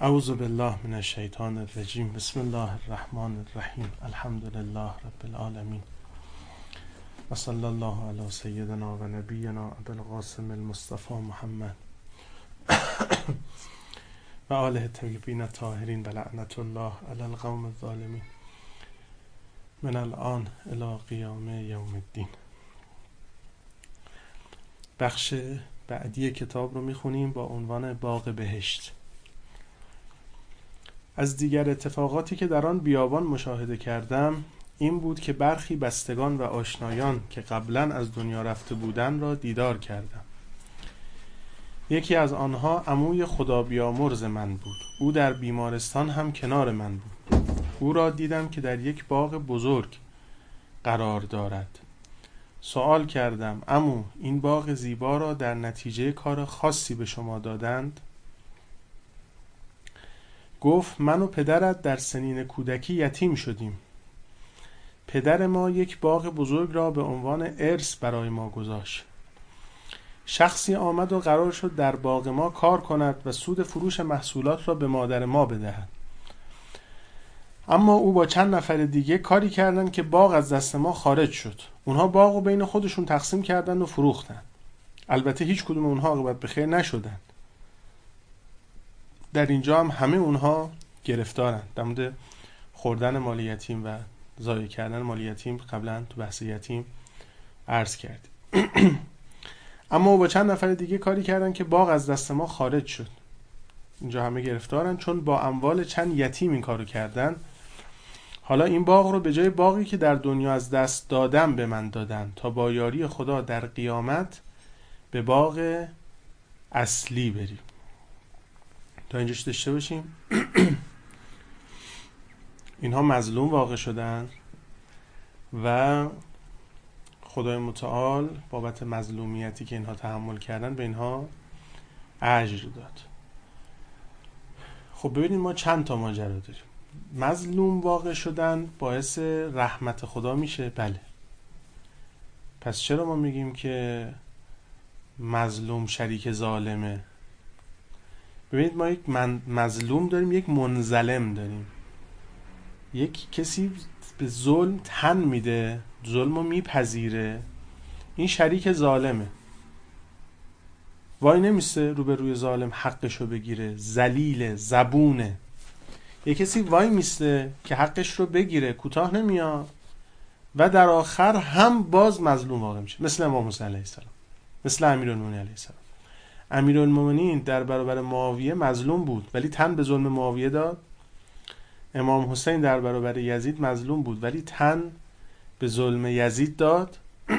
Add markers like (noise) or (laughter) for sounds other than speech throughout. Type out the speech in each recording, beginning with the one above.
اعوذ بالله من الشیطان الرجیم. بسم الله الرحمن الرحیم. الحمد لله رب العالمین. و صلی الله علی سیدنا و نبینا القاسم المصطفى محمد. و آله الطیبین الطاهرین و لعنت الله علی القوم الظالمین. من الان الى قیام یوم الدین. بخش بعدی کتاب رو می‌خونیم با عنوان باغ بهشت. از دیگر اتفاقاتی که در آن بیابان مشاهده کردم این بود که برخی بستگان و آشنایان که قبلا از دنیا رفته بودن را دیدار کردم. یکی از آنها عموی خدا بیامرز من بود. او در بیمارستان هم کنار من بود. او را دیدم که در یک باغ بزرگ قرار دارد. سوال کردم امو این باغ زیبا را در نتیجه کار خاصی به شما دادند؟ گفت من و پدرت در سنین کودکی یتیم شدیم. پدر ما یک باغ بزرگ را به عنوان ارث برای ما گذاشت. شخصی آمد و قرار شد در باغ ما کار کند و سود فروش محصولات را به مادر ما بدهد. اما او با چند نفر دیگه کاری کردن که باغ از دست ما خارج شد. اونها باغ و بین خودشون تقسیم کردن و فروختن البته هیچ کدوم اونها عاقبت به خیر نشدن در اینجا هم همه اونها گرفتارن. در مورد خوردن مال یتیم و ضایع کردن مال یتیم قبلا تو بحث یتیم عرض کردیم (clears throat) اما با چند نفر دیگه کاری کردن که باغ از دست ما خارج شد. اینجا همه گرفتارن چون با اموال چند یتیم این کارو کردن. حالا این باغ رو به جای باقی که در دنیا از دست دادم به من دادن تا با یاری خدا در قیامت به باغ اصلی بریم. تا اینجاش داشته باشیم. (clears throat) اینها مظلوم واقع شدن و خدای متعال بابت مظلومیتی که اینها تحمل کردن به اینها اجر داد. خب ببینید ما چند تا ماجرا داریم. مظلوم واقع شدن باعث رحمت خدا میشه. بله. پس چرا ما میگیم که مظلوم شریک ظالمه؟ ببینید ما یک مظلوم داریم یک منظلم داریم. یک کسی به ظلم تن میده ظلم رو میپذیره. این شریک ظالمه. وای نمیسته رو به روی ظالم حقشو بگیره. زلیل زبونه یه کسی وای میسته که حقش رو بگیره کوتاه نمیاد و در آخر هم باز مظلوم واقع میشه. مثل امام حسین علیه السلام. مثل امیرالمومنین علیه السلام. امیرالمومنین در برابر معاویه مظلوم بود ولی تن به ظلم معاویه داد. امام حسین در برابر یزید مظلوم بود ولی تن به ظلم یزید داد.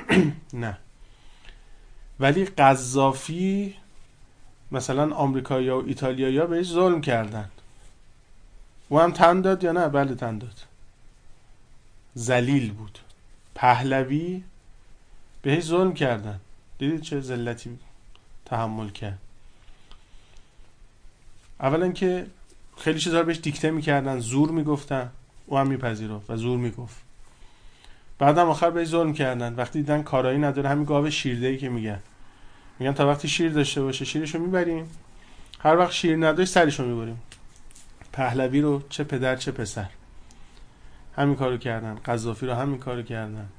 (clears throat) نه. ولی قذافی مثلا آمریکایی و ایتالیایی بهش ظلم کردن او هم تن داد یا نه؟ بله تن داد. زلیل بود. پهلوی بهش ظلم کردن دیدید چه ذلتی تحمل کرد. اولا که خیلی چیزا بهش دیکته می‌کردن زور می‌گفتن. او هم میپذیرفت و زور می‌گفت. بعدم آخر بهش ظلم کردن. وقتی دیدن کارایی نداره همین گاو شیرده ای که میگن. میگن تا وقتی شیر داشته باشه شیرشو می‌بریم. هر وقت شیر نداشت سرشو می‌بریم. پهلوی رو چه پدر چه پسر. همین کارو کردن. قذافی رو همین کارو کردن.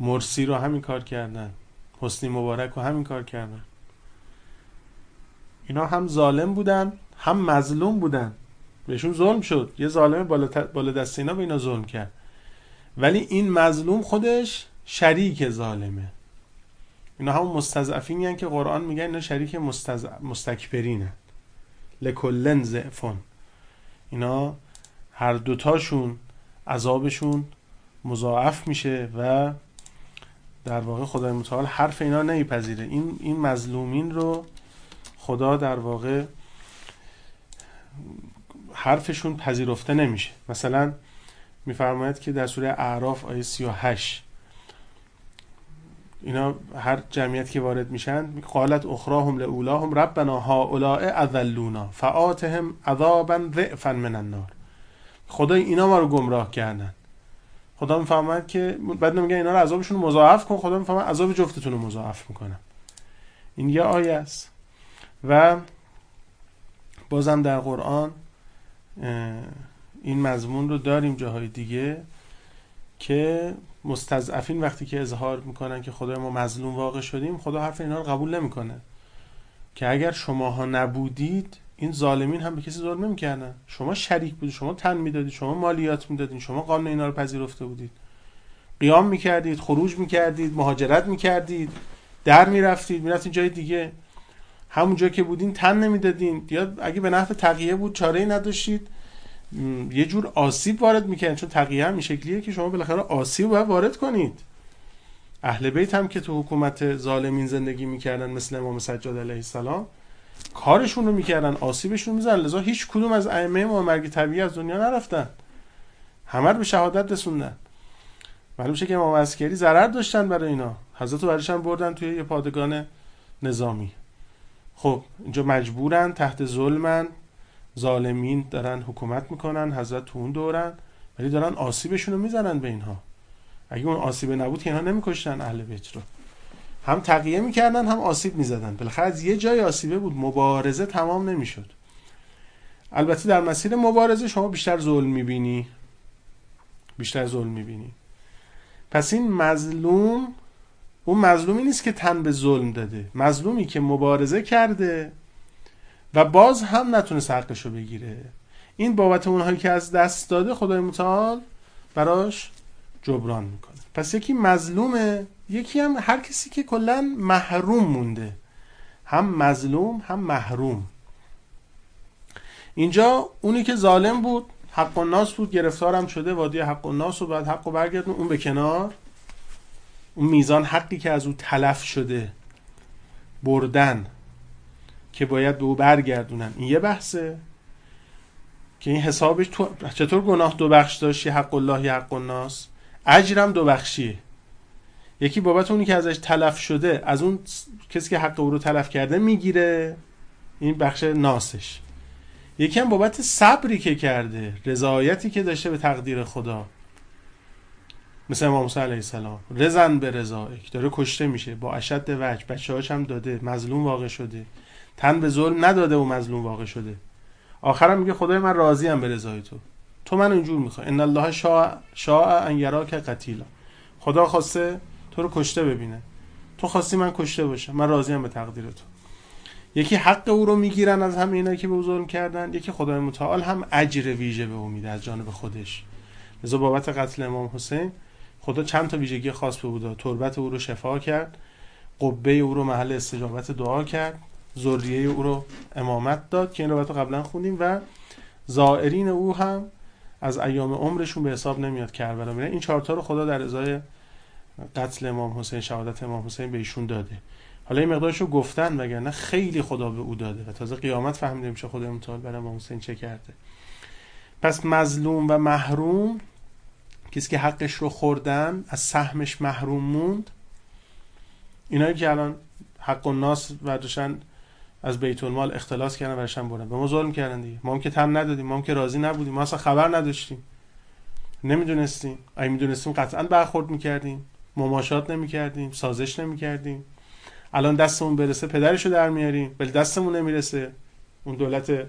مرسی رو همین کار کردن. حسنی مبارک رو همین کار کردن. اینا هم ظالم بودن هم مظلوم بودن. بهشون ظلم شد. یه ظالم بالا, دست اینا به اینا ظلم کرد. ولی این مظلوم خودش شریک ظالمه. اینا همون مستضعفینی که قرآن میگن اینا شریک مستز... مستکبرینه. لکلن زعفون اینا هر دوتاشون عذابشون مضاعف میشه و در واقع خدای متعال حرف اینا نمیپذیره. این این مظلومین رو خدا در واقع حرفشون پذیرفته نمیشه. مثلا میفرماید که در سوره اعراف آیه 38 اینا هر جمعیت که وارد میشن قالت اخراهم لاولاهم ربنا هؤلاء اذلونا فآتهم عذابا ضعفا من النار. خدای اینا ما رو گمراه کردن. خدا می‌فهمد که بعد میگه اینا رو عذابشون رو مضاعف کن خدا می‌فهمد عذاب جفتتون رو مضاعف می‌کنم این یه آیه است. و بازم در قرآن این مضمون رو داریم جاهای دیگه که مستضعفین وقتی که اظهار می‌کنن که خدای ما مظلوم واقع شدیم خدا حرف اینا رو قبول نمی‌کنه. که اگر شماها نبودید این ظالمین هم به کسی ظلم نمی‌کردن. شما شریک بودید شما تن می‌دادید شما مالیات می‌دادید شما قانون اینا رو پذیرفته بودید. قیام می‌کردید خروج می‌کردید مهاجرت می‌کردید در می‌رفتید می‌رفتید جای دیگه. همونجا که بودین تن نمی‌دادین. یا اگه به نحو تقیه بود چاره ای نداشتید یه جور آسیب وارد می‌کنن چون تقیه هم این شکلیه که شما بالاخره آسیب باید وارد کنید. اهل بیت هم که تو حکومت ظالمین زندگی می‌کردن مثل امام سجاد علیه السلام کارشون رو می‌کردن آسیبشون میزن لذا هیچ کدوم از ائمه ما مرگ طبیعی از دنیا نرفتن. همه رو به شهادت رسوندن. معلوم که امام عسکری ضرر داشتن برای اینا. حضرت برشان بردن توی یه پادگان نظامی. خب اینجا مجبورن تحت ظلمن. ظالمین دارن حکومت می‌کنن حضرت تو اون دورن. ولی دارن آسیبشون رو می‌زنن به اینها. اگه اون آسیبه نبود که اینها نمیکشتن اهل بیت رو. هم تقیه می‌کردن هم آسیب می‌زدن. بالاخره از یه جای آسیبه بود. مبارزه تمام نمی‌شد. البته در مسیر مبارزه شما بیشتر ظلم می‌بینی. بیشتر ظلم می‌بینی. پس این مظلوم اون مظلومی نیست که تن به ظلم داده. مظلومی که مبارزه کرده و باز هم نتونه حقش رو بگیره. این بابت اونهایی که از دست داده خدای متعال براش جبران می‌کنه. پس یکی مظلومه یکی هم هر کسی که کلا محروم مونده. هم مظلوم هم محروم. اینجا اونی که ظالم بود حق و ناس بود گرفتارم شده وادی حق و ناس و بعد حق و برگردون اون به کنار. اون میزان حقی که از او تلف شده بردن که باید به او برگردونن. این یه بحثه که این حسابش تو چطور گناه دو بخش داشت؟ حق الله حق الناس. اجرم دو بخشیه. یکی بابت اونی که ازش تلف شده از اون کسی که حق او رو تلف کرده می‌گیره. این بخش ناسش. یکی هم بابت صبری که کرده رضایتی که داشته به تقدیر خدا. مثل امام موسی علیه السلام. رزن به رضایک داره کشته میشه. با اشد وجه. بچه هم داده. مظلوم واقع شده. تن به ظلم نداده و مظلوم واقع شده. آخرم میگه خدای من راضی ام به رضای تو. تو من اینجور می‌خوای. ان الله شاء شاء ان یراک قتیلا. خدا خواسته تو رو کشته ببینه. تو خواستی من کشته باشم. من راضی ام به تقدیر تو. یکی حق او رو می‌گیرن از همه اینا که به ظلم کردن. یکی خدای متعال هم اجر ویژه به او میده از جانب خودش. لذا بابت قتل امام حسین خدا چند تا ویژگی خاص به او تربت او رو شفا کرد. قبه او رو محل استجابت دعا کرد. ذریه او رو امامت داد که این رو قبلا خوندیم. و زائرین او هم از ایام عمرشون به حساب نمیاد کربلا میره این چهارتا رو خدا در ازای قتل امام حسین شهادت امام حسین به ایشون داده. حالا این مقدارشو گفتن وگرنه خیلی خدا به او داده و تازه قیامت فهمیده میشه خدا متعال برای امام حسین چه کرده. پس مظلوم و محروم کسی که حقش رو خوردن از سهمش محروم موند. اینایی که الان حق و ناس برداشتن از بیت المال اختلاس کردن برشن بردن. به ما ظلم کردن دیگه. ما هم که تن ندادیم ما هم که راضی نبودیم. ما اصلا خبر نداشتیم. نمی‌دونستیم. اگه می‌دونستیم قطعا برخورد می‌کردیم. مماشات نمی‌کردیم. سازش نمی‌کردیم. الان دستمون برسه پدرشو در میاریم. ولی دستمون نمی‌رسه. اون دولت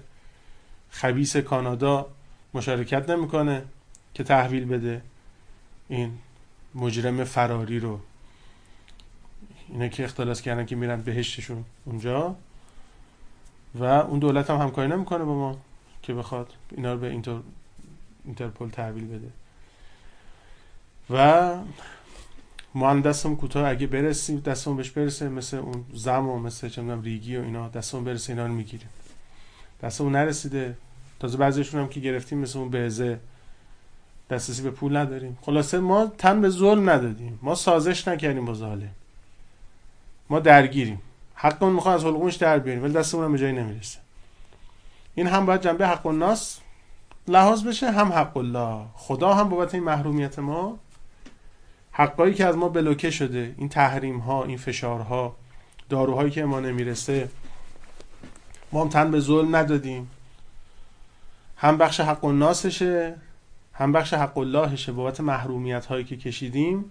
خبیس کانادا مشارکت نمی‌کنه که تحویل بده این مجرم فراری رو. اینا که اختلاس کردن که میرن بهشتشون. اونجا و اون دولت هم همکاری نمی‌کنه با ما که بخواد اینا رو به اینتر اینترپل تحویل بده. و ما هم دستمون کوتاه اگه برسیم دستمون بهش برسه مثل اون زم و مثل چه ریگی و اینا دستمون برسه اینا رو می‌گیریم دستمون نرسیده. تازه بعضیشون هم که گرفتیم مثل اون بهزه دسترسی به پول نداریم. خلاصه ما تن به ظلم ندادیم. ما سازش نکردیم با ظالم. ما درگیریم. حقمون می‌خواد از حلقومش در ولی دستمون به جایی نمی‌رسه. این هم باید جنبه حق الناس لحاظ بشه هم حق الله. خدا هم بابت این محرومیت ما حقایی که از ما بلوکه شده. این تحریم ها این فشارها داروهایی که ما نمی‌رسه. ما هم تن به ظلم ندادیم. هم بخش حق الناسشه هم بخش حق اللهشه. بابت محرومیت هایی که کشیدیم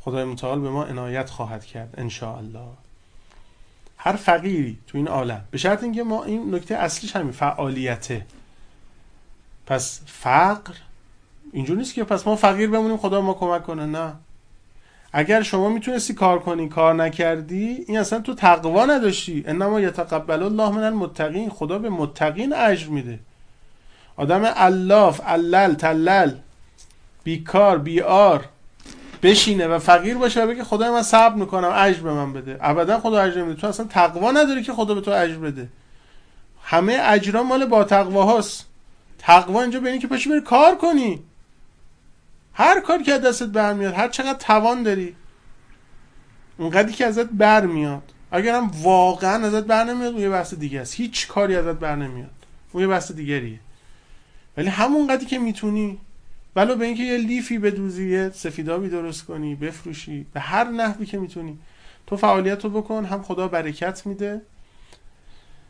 خدای متعال به ما عنایت خواهد کرد ان الله هر فقیری تو این عالم. به شرط اینکه ما این نکته اصلیش همین فعالیته. پس فقر اینجور نیست که پس ما فقیر بمونیم خدا ما کمک کنه. نه. اگر شما می‌تونستی کار کنی کار نکردی این اصلا تو تقوا نداشتی. انما یتقبل الله من المتقین خدا به متقین اجر میده. آدم الاف علل تلل بیکار بیار بشینه و فقیر باشه و بگه خدای من صبر می‌کنم اجر به من بده. ابدا خدا اجر میده تو اصلا تقوا نداری که خدا به تو اجر بده. همه اجرا مال با تقوا هاست. تقوا اینجا به که پاشی بری کار کنی. هر کاری که دستت برمیاد هر چقدر توان داری اونقدری که ازت برمیاد. اگرم واقعا ازت بر نمیاد اون یه بحث دیگه است. هیچ کاری ازت بر نمیاد اون یه بحث دیگریه. ولی همون قدری که می‌تونی ولو به اینکه یه لیفی بدوزی یه سفیدابی درست کنی بفروشی به هر نحوی که می‌تونی. تو فعالیت رو بکن هم خدا برکت میده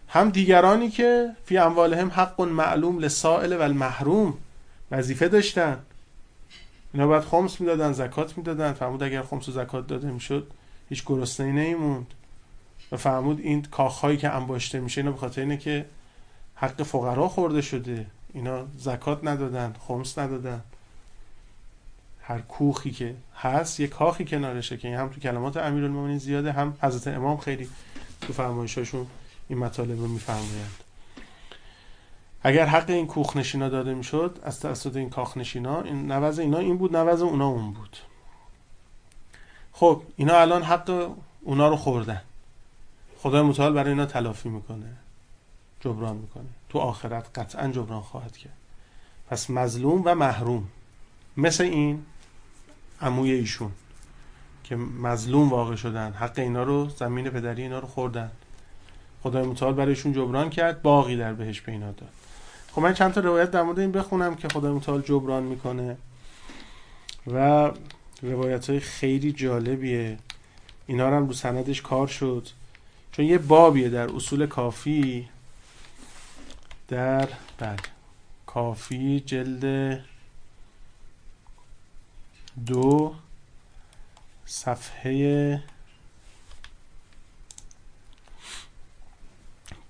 هم دیگرانی که فی اموالهم حق معلوم لسائل و المحروم وظیفه داشتن. اینا باید خمس می‌دادن زکات می‌دادن. فرمود اگر خمس و زکات داده می‌شد هیچ گرسنه نیموند و فرمود این کاخهایی که انباشته میشه اینا به خاطر اینه که حق فقرا خورده شده. اینا زکات ندادن خمس ندادن. هر کوخی که هست یه کاخی کنارشه که هم تو کلمات امیرالمومنین زیاده هم حضرت امام خیلی تو فرمایشاشون این مطالب رو میفرمایند. اگر حق این کوخ نشینا داده می‌شد از توسط این کاخ نشینا این نوز اینا این بود نوز اونا اون بود. خب اینا الان حق اونا رو خوردن. خدای متعال برای اینا تلافی می‌کنه جبران می‌کنه. تو آخرت قطعا جبران خواهد کرد. پس مظلوم و محروم. مثل این عموی ایشون که مظلوم واقع شدن حق اینا رو زمین پدری اینا رو خوردن. خدای متعال برایشون جبران کرد باقی در بهش به اینا داد. خب من چند تا روایت در مورد این بخونم که خدای متعال جبران می‌کنه. و روایت های خیلی جالبیه. اینا رو هم رو سندش کار شد. چون یه بابیه در اصول کافی. در بله. کافی جلد دو صفحه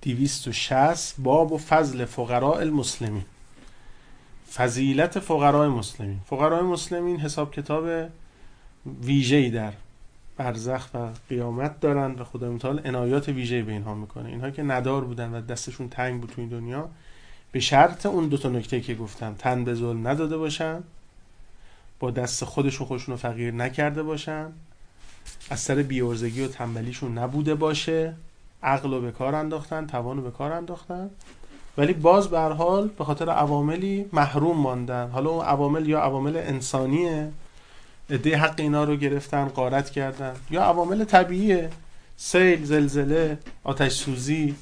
دیویست و شست باب و فضل فقراء المسلمین. فضیلت فقراء مسلمین. فقراء مسلمین حساب کتاب ویژه‌ای در برزخ و قیامت دارن و خدا متعال عنایات ویژه‌ای به اینها می‌کنه. اینها که ندار بودن و دستشون تنگ بود تو این دنیا به شرط اون دو تا نکته که گفتم تن به ظلم نداده باشن. با دست خودشون خودشون رو فقیر نکرده باشن. از سر بیورزگی و تنبلیشون نبوده باشه. عقل رو به کار انداختن توان رو به کار انداختن. ولی باز به حال به خاطر عواملی محروم ماندن. حالا اون عوامل یا عوامل انسانیه. عده حق اینا رو گرفتن قارت کردن. یا عوامل طبیعیه. سیل زلزله آتش سوزی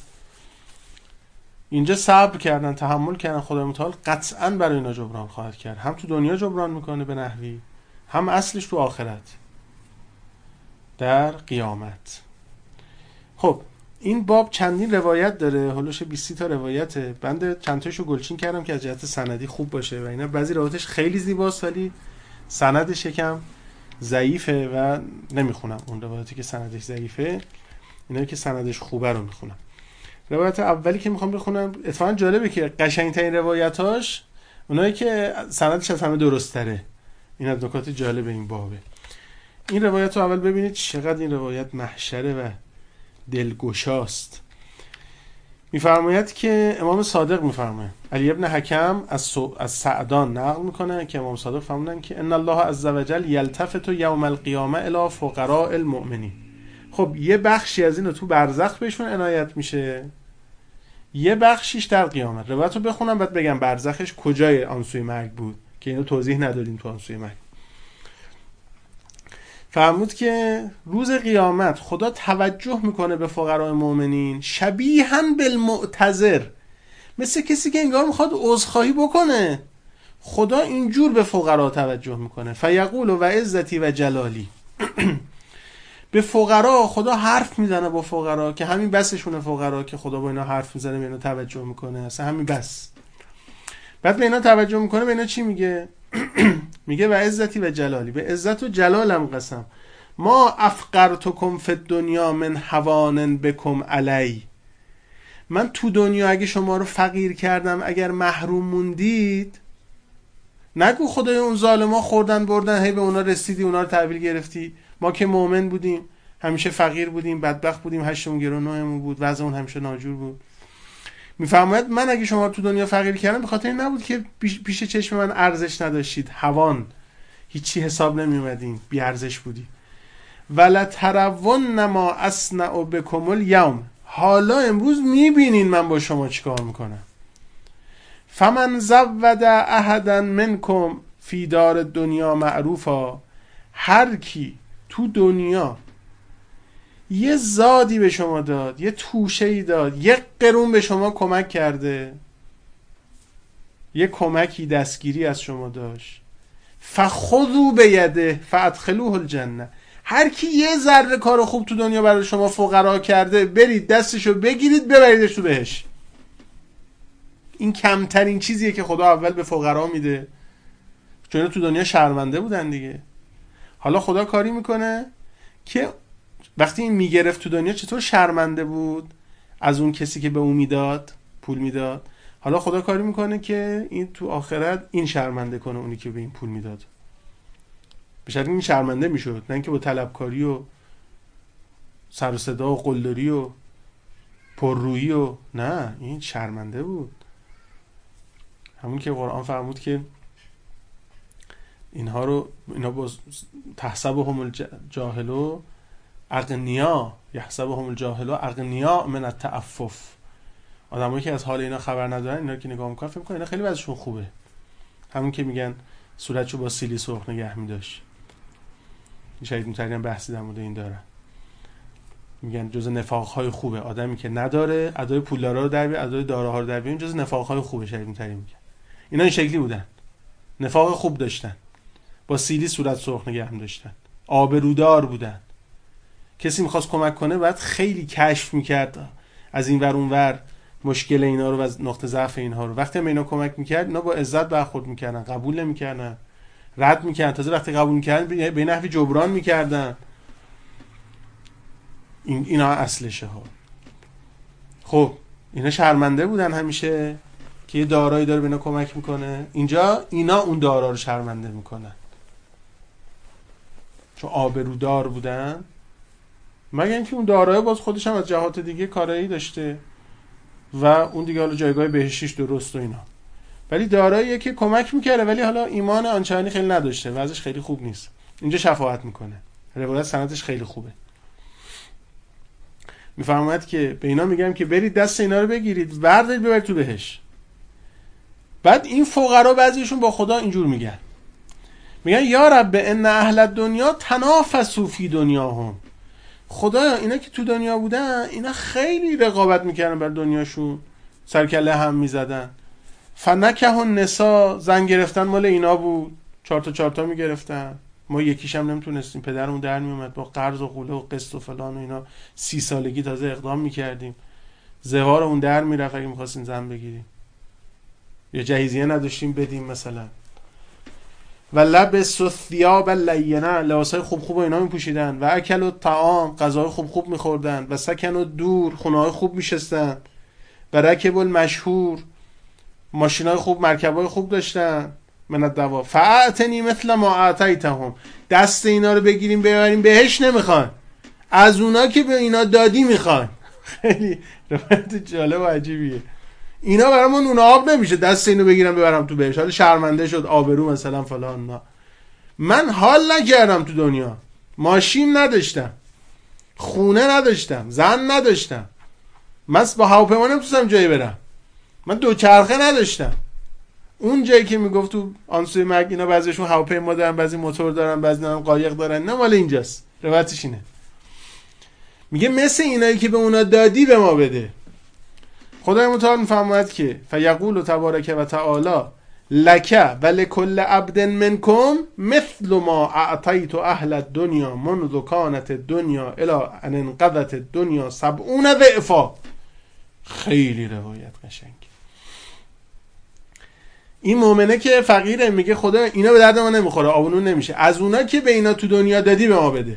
اینجا صبر کردن تحمل کردن خدای متعال قطعا برای اینا جبران خواهد کرد. هم تو دنیا جبران می‌کنه به نحوی هم اصلش تو آخرت. در قیامت. خب این باب چندین روایت داره. هلوش 20 تا روایته. بنده چند تاشو گلچین کردم که از جهت سندی خوب باشه و اینا. بعضی روایتش خیلی زیباست ولی سندش یکم ضعیفه و نمی‌خونم اون روایتی که سندش ضعیفه. اینا که سندش خوبه رو می‌خونم. روایت اولی که می‌خوام بخونم اتفاقا جالبه که قشنگترین روایتاش اونایی که سندش از همه درست تره این از نکات جالب این بابه. این روایت رو اول ببینید چقدر این روایت محشره و دلگشاست. میفرماید که امام صادق میفرماید علی ابن حکم از, از سعدان نقل می‌کنه که امام صادق فرمودن که ان الله عز وجل یلتفت یوم القیامه الی فقراء المؤمنین خب یه بخشی از اینو تو برزخ بهشون عنایت میشه. یه بخشیش در قیامت. روایت رو بخونم بعد بگم برزخش کجای آنسوی مرگ بود که اینو توضیح ندادیم تو آنسوی مرگ. فرمود که روز قیامت خدا توجه می‌کنه به فقرای مؤمنین شبیها بالمعتذر. مثل کسی که انگار می‌خواد عذرخواهی بکنه. خدا اینجور به فقرا توجه می‌کنه. فیقول و عزتی و جلالی. (clears throat) به فقرا خدا حرف می‌زنه با فقرا که همین بسشونه فقرا که خدا با اینا حرف می‌زنه به اینا توجه می‌کنه. اصلا همین بس. بعد به اینا توجه می‌کنه به اینا چی میگه؟ (clears throat) میگه و عزتی و جلالی به عزت و جلالم قسم ما افقرتکم فی دنیا من هوانن بکم علی من تو دنیا اگه شما رو فقیر کردم اگر محروم موندید نگو خدای اون ظالما خوردن بردن هی به اونا رسیدی اونا رو تحویل گرفتی ما که مؤمن بودیم همیشه فقیر بودیم بدبخت بودیم هشتمون گرو نهمون بود وضع اون همیشه ناجور بود. میفرماید من اگه شما تو دنیا فقیر کردم به خاطر این نبود که پیش چشم من ارزش نداشتید. هوان هیچی حساب نمی اومدین بی ارزش بودی. ولا ترون ما اصنع بکم الیوم. حالا امروز می‌بینین من با شما چیکار می‌کنم. فمن زود احدا منکم فی دار دنیا معروفا. هر کی تو دنیا. یه زادی به شما داد یه توشه ای داد یه قرون به شما کمک کرده. یه کمکی دستگیری از شما داشت. فخذو به یده فادخلوه الجنه. هر کی یه ذره کار خوب تو دنیا برای شما فقرا کرده برید دستشو بگیرید ببریدش تو بهش. این کمترین چیزیه که خدا اول به فقرا میده. چون تو دنیا شرمنده بودن دیگه. حالا خدا کاری می‌کنه که وقتی این می‌گرفت تو دنیا چطور شرمنده بود از اون کسی که به اون می‌داد پول می‌داد؟ حالا خدا کاری می‌کنه که این تو آخرت این شرمنده کنه اونی که به این پول می‌داد. به این شرمنده می‌شد نه اینکه با طلبکاری و سر و صدا و قلدری و پررویی و نه این شرمنده بود. همون که قرآن فرمود که اینها رو اینا با تحسب هم الجاهلو اغنیا. یحسب هم الجاهلو اغنیا من التعفف. آدمایی که از حال اینا خبر ندارن اینا که نگاه می‌کنن فکر اینا خیلی وضعشون خوبه. همون که میگن صورتشو با سیلی سرخ نگه میداشت. متری هم بحثی در مورد این دارن میگن جز نفاق های خوبه. آدمی که نداره ادای پولدارا رو در بیاره ادای داراها رو در بیاره جز نفاق های خوبه شهید متری میگن. اینا این شکلی بودن. نفاق خوب داشتن. با سیلی صورت سرخ نگه هم داشتن. آبرودار بودن. کسی می‌خواست کمک کنه بعد خیلی کشف می‌کرد. از این ور اون ور مشکل اینا رو و نقطه ضعف اینها رو. وقتی هم اینا کمک می‌کرد اینا با عزت برخورد می‌کردن قبول نمی‌کردن. رد می‌کردن. تازه وقتی قبول می‌کردن به نحوی جبران می‌کردن. این اینا اصلشه ها خب اینا شرمنده بودن همیشه که یه دارایی داره به اینا کمک می‌کنه. اینجا اینا اون دارا رو شرمنده می‌کنن. چون آبرودار بودن. مگه اینکه اون دارای باز خودش هم از جهات دیگه کارایی داشته و اون دیگه حالا جایگاه بهشیش درست و اینا. ولی داراییه که کمک می‌کرده ولی حالا ایمان آنچنانی خیلی نداشته وضعش خیلی خوب نیست. اینجا شفاعت می‌کنه. روایت سندش خیلی خوبه. میفرماید که به اینا میگم که برید دست اینا رو بگیرید بردارید ببرید تو بهش بعد این فقرا بعضیشون با خدا اینجور میگن. میگن یا رب ان اهل دنیا تنافسوا فی دنیاهم. خدایا اینا که تو دنیا بودن اینا خیلی رقابت می‌کردن بر دنیاشون. سرکله هم می‌زدن. فنکه نسا زن گرفتن مال اینا بود. چهار تا چهار می‌گرفتن. ما یکیش هم نمی‌تونستیم. پدرمون در میومد با قرض و قوله و قسط و فلان و اینا. سی سالگی تازه اقدام می‌کردیم. زوار اون در می‌رفت اگه می‌خواستیم زن بگیریم. یا جهیزیه نداشتیم بدیم مثلا. و لب ثیاب لینه لباس های خوب خوب و اینا میپوشیدن. و اکل و طعام غذای خوب خوب میخوردن. و سکن و دور خونه های خوب میشستن. و رکب المشهور ماشین های خوب مرکب های خوب داشتن. من دوا فاعتنی مثل ما اعطیتهم دست اینا رو بگیریم ببریم بهش نمی‌خوان از اونا که به اینا دادی می‌خوان (laughs) خیلی روایت جالب و عجیبیه. اینا برامون اون آب نمیشه. دست اینو بگیرم ببرم تو بهش. حالا شرمنده شد. آبرو مثلا فلان نه. من حال نکردم تو دنیا. ماشین نداشتم. خونه نداشتم. زن نداشتم. من با هواپیما نمی‌تونستم جایی برم. من دو چرخه نداشتم. اون جایی که می‌گفت تو آنسوی مرگ اینا بعضیشون هواپیما دارن بعضی موتور دارن بعضی هم قایق دارن. نه مال اینجاست. روایتش اینه. میگه مثل اینایی که به اونا دادی به ما بده. خدای متعال میفرماید که فیقول تبارک و تعالی لکه و لکل عبد منکم مثل ما اعطیت اهل الدنیا منذ کانت الدنیا الى ان انقضت الدنیا سبعون ضعفا. خیلی روایت قشنگ. این مؤمنه که فقیره میگه خدا اینا به درد ما نمی‌خوره آبونون نمیشه. از اونا که به اینا تو دنیا دادی به ما بده.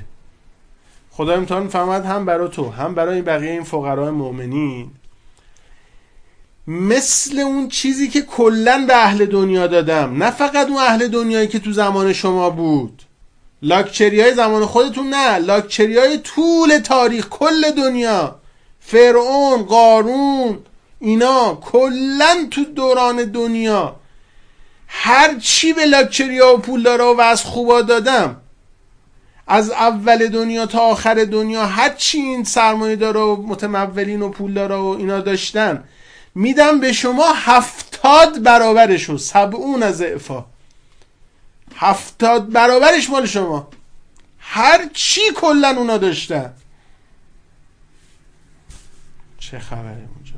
خدا امتحان فهمد هم برای تو هم برای بقیه این فقرای مؤمنین. مثل اون چیزی که کلا به اهل دنیا دادم. نه فقط اون اهل دنیایی که تو زمان شما بود. لاکچری های زمان خودتون نه. لاکچری های طول تاریخ کل دنیا. فرعون قارون اینا کلا تو دوران دنیا. هر چی به لاکچری ها و پولدارا و از خوبا دادم از اول دنیا تا آخر دنیا هر چی این سرمایه دارا و متمولین و پولدارا و اینا داشتن میدم به شما هفتاد برابرش و سبعون از اعفا هفتاد برابرش مال شما. هر چی کلا اونا داشتن. چه خبره اونجا؟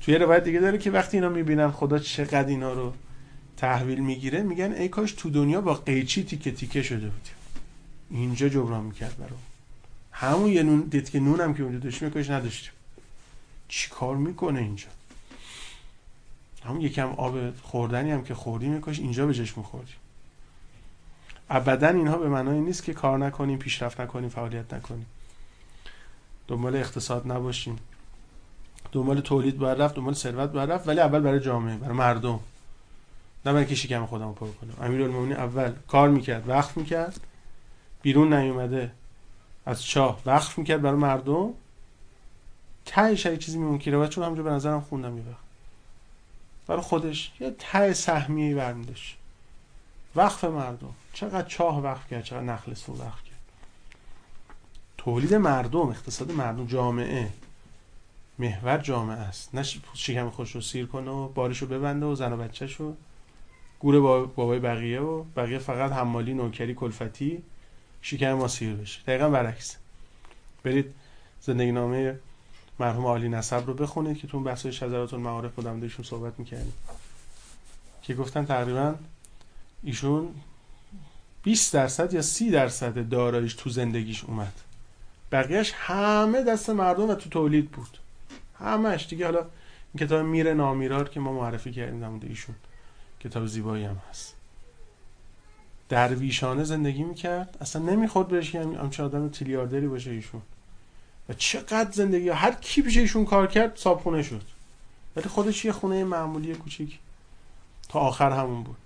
توی روایت دیگه داره که وقتی اینا می‌بینن خدا چقدر اینا رو تحویل می‌گیره میگن ای کاش تو دنیا با قیچی تیکه تیکه شده بودیم اینجا جبران می‌کرد برام. همون یه نون دید که نونم که اونجا داشتیم کاش نداشتیم. چی کار می‌کنه اینجا؟ همون یکم آب خوردنی هم که خوردیم میکاش اینجا به جشن میخوردیم. ابدا اینها به معنای نیست که کار نکنیم پیشرفت نکنیم فعالیت نکنیم. دنبال اقتصاد نباشیم. دنبال تولید باید رفت دنبال ثروت باید رفت ولی اول برای جامعه برای مردم. نه برای که شکم خودم پر کنم امیرالمومنین اول کار می‌کرد وقت می‌کرد. بیرون نیومده از چاه وقت می‌کرد برای مردم. تهش یه چیزی میمون که چون همونجا به نظرم خوندم یه برای خودش یه ته سهمیه برمیداشت. وقف مردم. چقدر چاه وقف کرد چقدر نخل سو وقف کرد. تولید مردم اقتصاد مردم جامعه. محور جامعه است. نه شکم خوش رو سیر کنه و بارش ببنده و زن و بچه شو گور بابای بقیه و بقیه فقط حمالی نوکری کلفتی شکم ما سیر بشه. دقیقا برعکس. برید زندگی نامه مرحوم عالی نصب رو بخونید که تو بحث شذرات المعارف بودم ایشون صحبت می‌کردیم. که گفتن تقریبا ایشون 20 درصد یا 30 درصد داراییش تو زندگیش اومد. بقیهش همه دست مردم و تو تولید بود. همش دیگه حالا این کتاب میره نامیرار که ما معرفی کردیم در ایشون کتاب زیبایی هم هست. درویشانه زندگی می‌کرد. اصلا نمی‌خورد بهش که همچه آدم تیلیاردری باشه ایشون. و چقدر زندگی هر کی پیش ایشون کار کرد صابخونه شد. ولی خودش یه خونه معمولی کوچیک. تا آخر همون بود.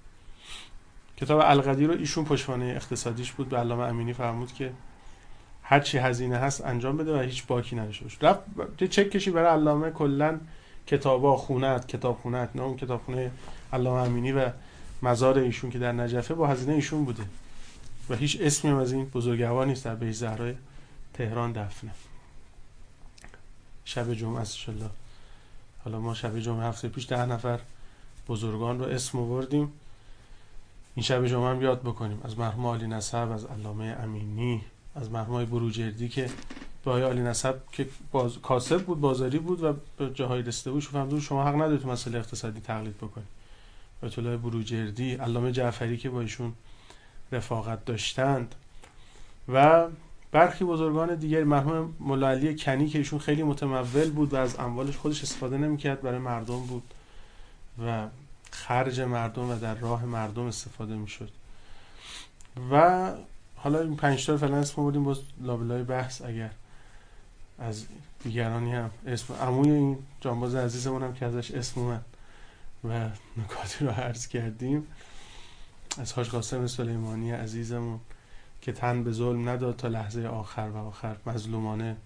کتاب القدیر رو ایشون پشوانه اقتصادیش بود به علامه امینی فرمود که هر چی هزینه هست انجام بده و هیچ باکی نداشته باشه. رفت چک کشی برای علامه کلا کتابا خونت کتاب خونت نه اون کتابخونه علامه امینی و مزار ایشون که در نجفه با هزینه ایشون بوده. و هیچ اسمی از این بزرگوار نیست در بیش زهرای تهران دفنه. شب جمعه است الله حالا ما شب جمعه هفته پیش ده نفر بزرگان رو اسم آوردیم. این شب جمعه هم یاد بکنیم. از مرحوم علی نصب از علامه امینی از مرحوم بروجردی که با علی نصب که باز... کاسب بود بازاری بود و به جاهای رسیده بود. شما شما حق ندارید تو مسئله اقتصادی تقلید بکنید. بیت الله بروجردی علامه جعفری که با ایشون رفاقت داشتند. و برخی بزرگان دیگر مرحوم مولا علی کنی که ایشون خیلی متمول بود و از اموالش خودش استفاده نمی‌کرد برای مردم بود و خرج مردم و در راه مردم استفاده می‌شد. و حالا این پنج تا فعلا اسم بودیم باز لابلای بحث اگر از دیگرانی هم اسم عموی این جانباز عزیزمون هم که ازش اسم اومد و نکاتی رو عرض کردیم. از حاج قاسم سلیمانی عزیزمون. که تن به ظلم نداد تا لحظه آخر و آخر مظلومانه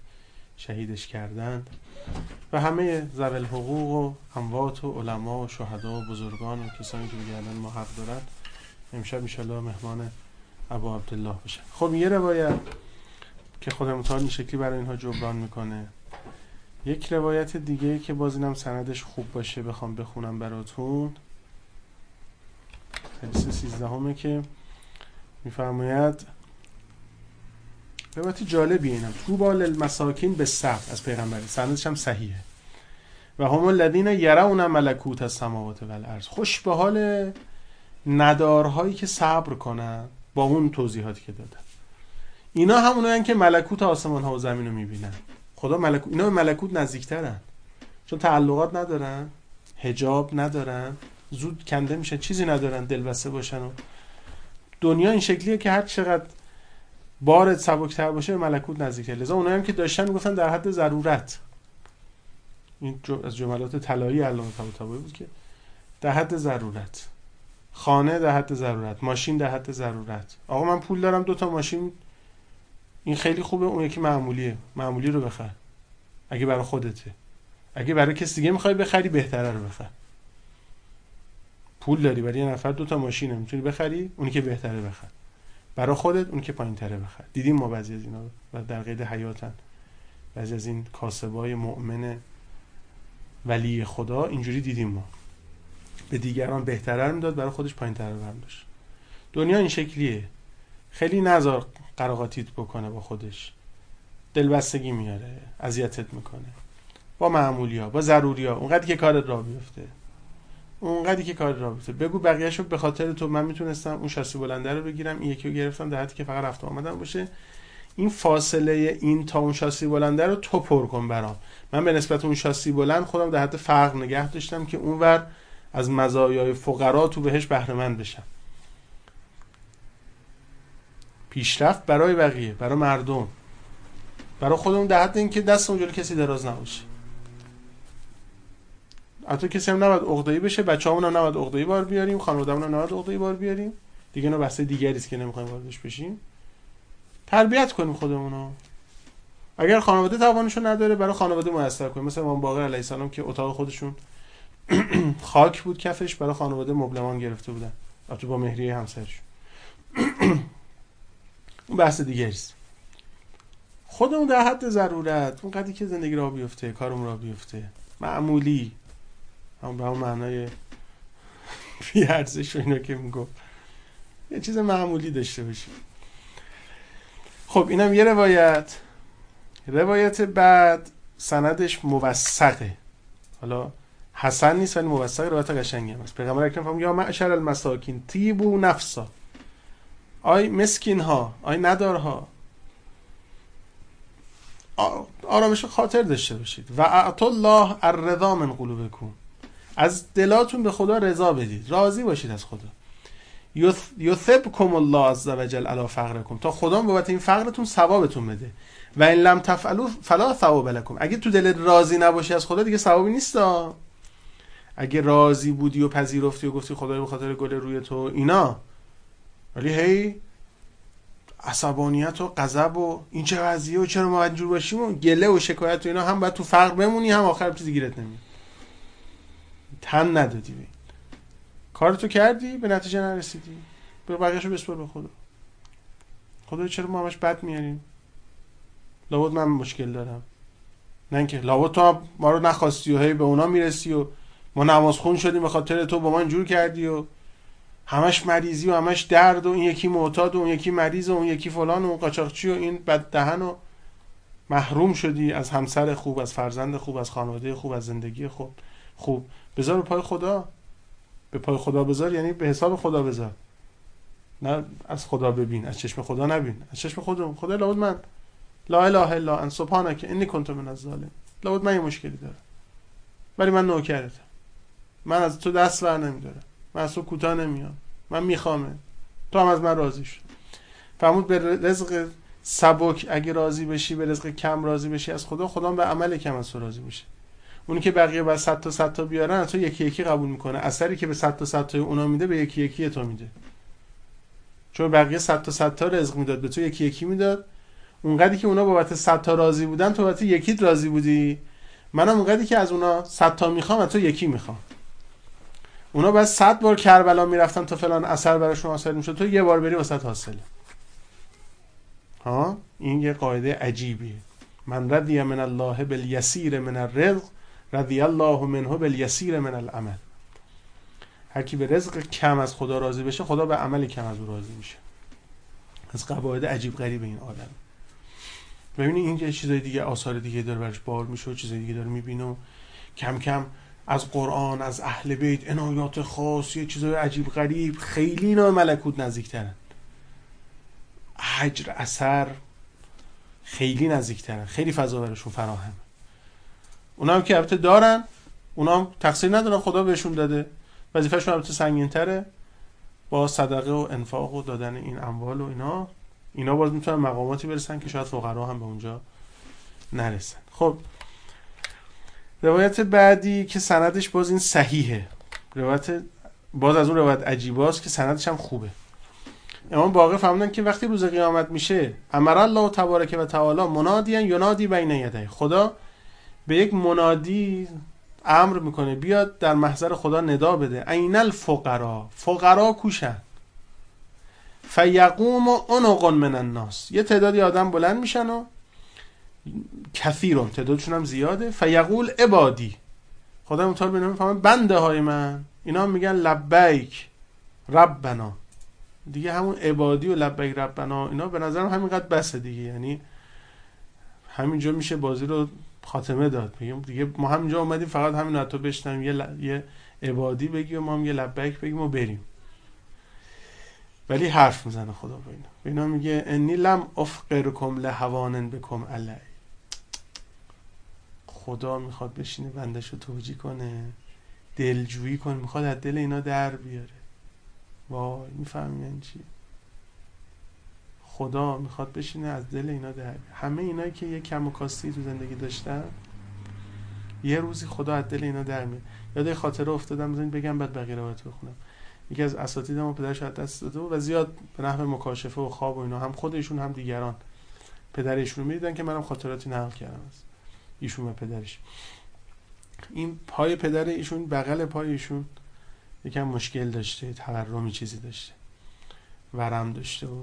شهیدش کردند. و همه زبل حقوق و اموات و علما و شهدا و بزرگان و کسانی که بگردن ما حق دارن امشب انشالله مهمان ابا عبدالله بشن. خب یه روایت که خود متعال این شکلی برای اینها جبران می‌کنه. یک روایت دیگه که باز اینم سندش خوب باشه بخوام بخونم براتون. حدیث سیزدهمه که میفرماید روایت جالبی اینم. تو بال المساکین به صف از پیغمبر. سندش هم صحیحه. و هم الذین یرون ملکوت از سماوات و الارض خوش به حال ندارهایی که صبر کنن با اون توضیحاتی که دادن. اینا همونایی که ملکوت آسمان ها و زمین رو می‌بینن. خدا ملکوت اینا ملکوت نزدیکترن. چون تعلقات ندارن هجاب ندارن زود کنده میشن چیزی ندارن دلبسته باشن و دنیا این شکلیه که هر چقدر بارت سبکتر باشه به ملکوت نزدیکتر لذا اونایی هم که داشتن می‌گفتن در حد ضرورت. این از جملات طلایی علامه طباطبایی بود که در حد ضرورت. خانه در حد ضرورت. ماشین در حد ضرورت. آقا من پول دارم دو تا ماشین. این خیلی خوبه اون یکی معمولیه. معمولی رو بخر. اگه برای خودته. اگه برای کسی دیگه می‌خوای بخری بهتره رو بخر. پول داری برای یه نفر دو تا ماشینه. می‌تونی بخری اونی که بهتره بخر. برای خودت اونی که پایین تره بخر دیدیم ما بعضی از اینا و در قید حیاتن. بعضی از این کاسبای مؤمن ولی خدا اینجوری دیدیم ما. به دیگران بهتره می‌داد برای خودش پایین تره داشت. دنیا این شکلیه. خیلی نزار قراقاتیت بکنه با خودش. دلبستگی میاره اذیتت می‌کنه. با معمولی ها با ضروری ها اونقدر که کارت را بیفته اونقدری که کار را بیفته بگو بقیه‌شو به خاطر تو من می‌تونستم اون شاسی بلنده رو بگیرم این یکی رو گرفتم در حدی که فقط رفت آمدم باشه. این فاصله این تا اون شاسی بلنده رو تو پر کن برام. من به نسبت اون شاسی بلند خودم در حد فرق نگه داشتم که اونور از مزایای فقرا تو بهش بهره مند بشم. پیشرفت برای بقیه برای مردم. برای خودمون در حد اینکه دست اونجوری کسی دراز نباشه. حتی کسی هم نباید عقده‌ای بشه بچه‌مون هم نباید عقده‌ای بار بیاریم خانواده‌مون هم نباید عقده‌ای بار بیاریم. دیگه نه بحث دیگری است که نمی‌خوایم واردش بشیم. تربیت کنیم خودمون اگر خانواده توانشو نداره برای خانواده میسر کنیم. مثل امام باقر علیه السلام که اتاق خودشون (clears throat) خاک بود کفش برای خانواده مبلمان گرفته بودن. البته با مهریه همسرش. (clears throat) اون بحث دیگه است. خودمون در حد ضرورت اون قدری که زندگی را بیفته کارمون را بیفته. معمولی. هم به اون معنای بیارزش و اینا که می‌گفت. یه چیز معمولی داشته باشیم. خب اینم یه روایت. روایت بعد سندش موثقه. حالا حسن نیست ولی موثق روایت قشنگی هم است پیغمبر اکرم فرمود یا معشر المساکین تیبو نفسا. آی مسکین ها آی ندار ها آرامش خاطر داشته باشید. و اعط الله الرضا من قلوبکم. از دلاتون به خدا رضا بدید. راضی باشید از خدا. کم الله عز وجل علی فقرکم. تا خدا بابت این فقرتون ثوابتون بده. و این لم تفعلوا فلا ثواب لكم اگه تو دلت راضی نباشی از خدا دیگه ثوابی نیست اگه راضی بودی و پذیرفتی و گفتی خدای به خاطر گل روی تو اینا. ولی هی عصبانیت و غضب و این چه وضعیه و چرا ما اینجور باشیم و گله و شکایت و اینا هم باید تو فقر بمونی هم آخر چیزی گیرت نمیاد. تن ندادی به کارتو کردی به نتیجه نرسیدی. برو بقیه‌شو بسپر به خدا. خدا چرا ما همش بد میاریم؟ لابد من مشکل دارم. نه اینکه لابد تو ما رو نخواستی و هی به اونا می‌رسی و ما نماز خون شدیم به خاطر تو با ما اینجور کردی و همش مریضی و همش درد و این یکی معتاد و اون یکی مریض و اون یکی فلان و اون قاچاقچی و این بد دهن و محروم شدی از همسر خوب از فرزند خوب از خانواده خوب از زندگی خوب. خوب. بذار به پای خدا. به پای خدا بذار یعنی به حساب خدا بذار. نه از خدا ببین از چشم خدا نبین. از چشم خودم خدا لابد من. لا اله الا ان سبحانك انی کنت من الظالم. لابد من یه مشکلی دارم. ولی من نوکرتم من از تو دست ور نمیدارم. من از تو کوتاه نمیام. من میخوامه. تو هم از من راضی شد فرمود به رزق سبک اگه راضی بشی به رزق کم راضی بشی از خدا خدا به عمل کم از تو راضی میشه اونی که بقیه بعد 100 تا 100 تا بیارن تو یکی یکی قبول می‌کنه. اثری که به 100 تا 100 تا اونا میده به یکی یکی تو میده. چون بقیه 100 تا 100 تا رزق می‌داد به تو یکی یکی می‌داد. اونقدری که اونا بابت 100 تا راضی بودن تو بابت یکیت راضی بودی. منم اونقدری که از اونا 100 تا می‌خوام از تو یکی می‌خوام. اونا بعد 100 بار کربلا می‌رفتن تا فلان اثر براشون حاصل می‌شد. تو یه بار بری واسه حاصله. ها؟ این یه قاعده عجیبیه. من رضی من الله بالیسیر من الرزق رضی الله منه بالیسیر من العمل. هر کی به رزق کم از خدا راضی بشه خدا به عمل کم از او راضی میشه. از قواعد عجیب غریب این آدم. ببینی این یه چیزای دیگه آثار دیگه داره برش بار میشه و چیزای دیگه داره می‌بینه کم کم از قرآن از اهل بیت عنایات خاص یه چیزای عجیب غریب خیلی اینا ملکوت نزدیکترن. حجر اثر خیلی نزدیکترن. خیلی فضا برشون فراهم. اونا هم که البته دارن اونا هم تقصیر ندارن خدا بهشون داده. وظیفهشون البته سنگین تره با صدقه و انفاق و دادن این اموال و اینا اینا باز می‌تونن مقاماتی برسن که شاید فقرا هم به اونجا نرسن. خب روایت بعدی که سندش باز این صحیحه. روایت باز از اون روایت عجیباست که سندش هم خوبه. امام باقر فهمیدن که وقتی روز قیامت میشه امر الله تبارک و تعالی منادیان ینادی بین یدی خدا به یک منادی امر می‌کنه بیاد در محضر خدا ندا بده. عین الفقرا فقرا کوشن. فیقوم عنق من الناس. یه تعدادی آدم بلند میشن و کثیرون تعدادشون هم زیاده. فیقول عبادی. خدا متعال به نام بنده های من. اینا میگن لبیک ربنا. دیگه همون عبادی و لبیک ربنا. اینا به نظرم همینقدر بسه دیگه. یعنی همینجا میشه بازی رو خاتمه داد. میگم دیگه ما همینجا اومدیم فقط همین حتی بشنم یه, ل... یه عبادی بگیم ما هم یه لبیک بگیم و بریم. ولی حرف می‌زنه خدا به اینا. به اینا میگه انی لم افقرکم لهوانن بکم علی. خدا می‌خواد بشینه بندش رو توجی کنه دلجویی کنه. می‌خواد از دل اینا در بیاره. وای می‌فهمی این چی؟ خدا می‌خواد بشینه از دل اینا در همه اینایی که یه کم و کاستی تو زندگی داشتن یه روزی خدا از دل اینا در میاد. یاد خاطره افتادم بزنید بگم بعد بقیه رو بخونم. یکی از اساتیدم پدرش از دست داده و زیاد به نحو مکاشفه و خواب و اینا هم خودشون هم دیگران. پدرشون رو می‌دیدن که منم خاطراتی نقل کردم. از ایشون و پدرش. این پای پدر ایشون بغل پای ایشون یکم مشکل داشته تورمی چیزی داشته. ورم داشته و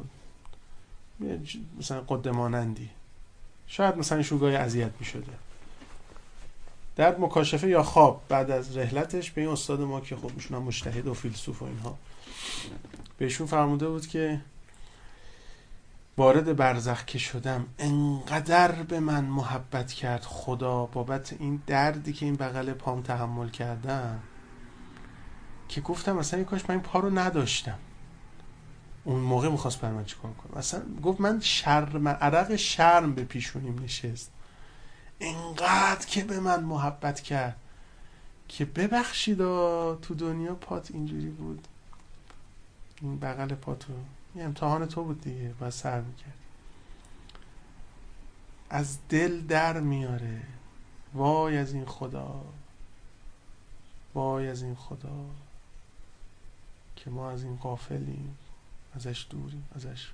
مثلا قدمانندی. شاید مثلا شوگاه اذیت می شده در مکاشفه یا خواب بعد از رحلتش به این استاد ما که خب ایشون هم مجتهد و فیلسوف و اینها. بهشون فرموده بود که وارد برزخ که شدم انقدر به من محبت کرد خدا بابت این دردی که این بغل پام تحمل کردم که گفتم مثلا کاش من این پا رو نداشتم. اون موقع می‌خواست بر من چیکار کنم مثلا گفت من شرم عرق شرم به پیشونیم نشست. انقدر که به من محبت کرد که ببخشید تو دنیا پات اینجوری بود. این بغل پاتو. این امتحان تو بود دیگه باید سر می‌کرد. از دل در میاره. وای از این خدا. وای از این خدا. که ما از این قافلیم ازش دوریم ازش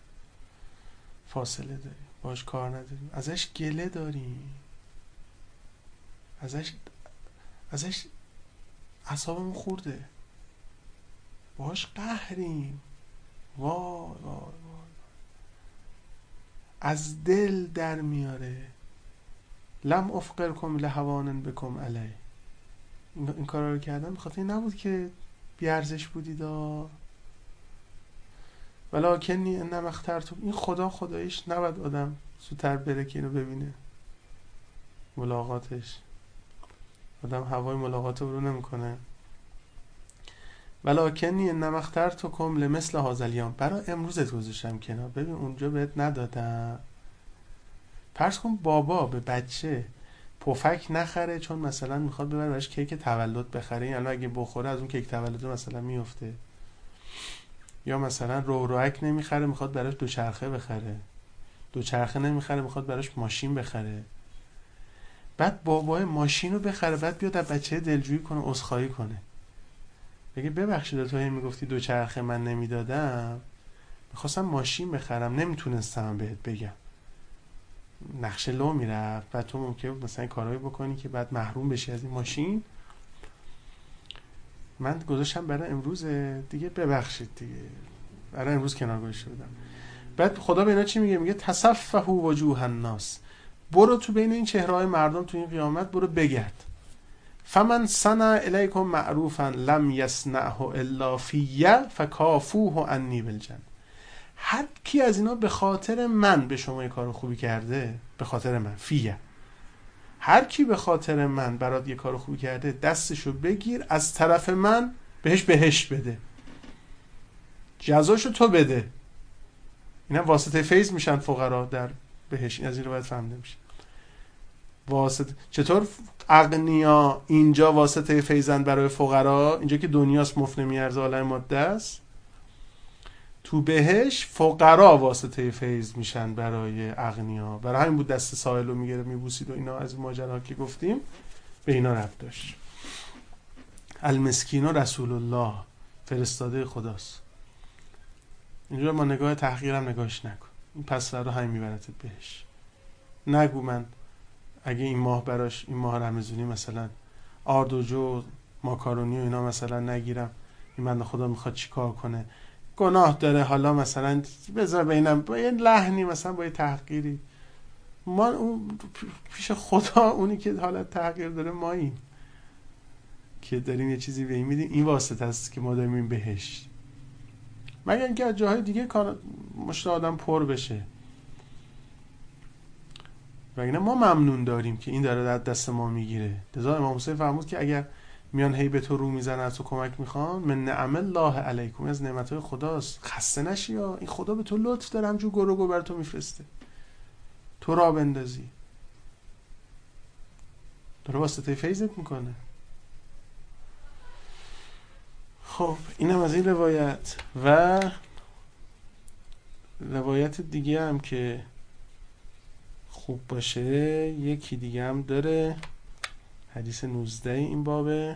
فاصله داریم. باش کار نداریم. ازش گله داریم. ازش ازش اصابمون خورده. باش قهریم. وای وای وای از دل در میاره. لم افقر کم لحوانن بکم علی. این کارا رو کردم. بخاطر نبود که بیارزش بودید ولکنی انم اخترتم این خدا خدایش نباید آدم زودتر بره که اینو ببینه. ملاقاتش. آدم هوای ملاقات رو نمی‌کنه. ولکنی انم کم لمثل هازلیان. برای امروزت گذاشتم کنار. ببین اونجا بهت ندادم. پرس کن بابا به بچه پفک نخره چون مثلا می‌خواد ببره براش کیک تولد بخره. یعنی اگه بخوره از اون کیک تولد مثلا میفته یا مثلا رو روک نمی‌خره می‌خواد براش دوچرخه بخره. دوچرخه نمی‌خره می‌خواد براش ماشین بخره. بعد بابای ماشین رو بخره بعد بیاد بچه دلجویی کنه اسخایی کنه. بگه ببخشید تو هی می‌گفتی دوچرخه من نمی‌دادم. می‌خواستم ماشین بخرم نمی‌تونستم بهت بگم. نقشه لو می‌رفت. بعد تو ممکن مثلا کارهایی بکنی که بعد محروم بشی از این ماشین. من گذاشتم برای امروز دیگه ببخشید دیگه. برای امروز کنار گذاشته بودم. بعد خدا به اینا چی میگه؟ میگه تصفه وجوه الناس. برو تو بین این چهره های مردم تو این قیامت برو بگرد. فمن صنع الیکم معروفا لم یصنعه الا فیه فکافوه انی بالجن. هر کی از اینا به خاطر من به شما یه کار خوبی کرده به خاطر من فیه. هر کی به خاطر من برات یه کار خوبی کرده دستشو بگیر از طرف من بهش بهش بده. جزاشو تو بده. اینا واسطه فیض میشن فقرا در بهش. از این رو باید فهمده میشه واسطه چطور؟ اغنیا اینجا واسطه فیضن برای فقرا؟ اینجا که دنیاست مفت نمیارزه عالم ماده است. تو بهش فقرا واسطه فیض میشن برای اغنیا. برای همین بود دست ساحل رو می‌گیره میبوسید و اینا از ماجرا که گفتیم به اینا رفت داشت. المسکین و رسول الله فرستاده خداست. اینجا ما نگاه تحقیرم نگاهش نکن. این پس رو همین میبرتت بهش. نگو من اگه این ماه براش این ماه رمزونی مثلا آرد و جو ماکارونی و اینا مثلا نگیرم این من خدا می‌خواد چیکار کنه؟ گناه داره. حالا مثلا بذار بینم با یه لحنی مثلا با یه تحقیری. ما اون پیش خدا اونی که حالت تحقیر داره ماییم که داریم یه چیزی به این میدیم. این واسطه است که ما داریم این بهشت. مگر اینکه از جاهای دیگه کار مشت آدم پر بشه. و ما ممنون داریم که این داره در دست ما می‌گیره. لذا امام حسین فرمود که اگر میان هی به تو رو می‌زنن از تو کمک می‌خوان. من نعم الله علیکم. از نعمت های خداست. خسته نشی یا؟ این خدا به تو لطف داره همجور گرو گو بر تو میفرسته. تو را بندازی. داره واسطه فیضت می‌کنه. خب اینم از این روایت. و روایت دیگه هم که خوب باشه یکی دیگه هم داره. حدیث 19 این بابه.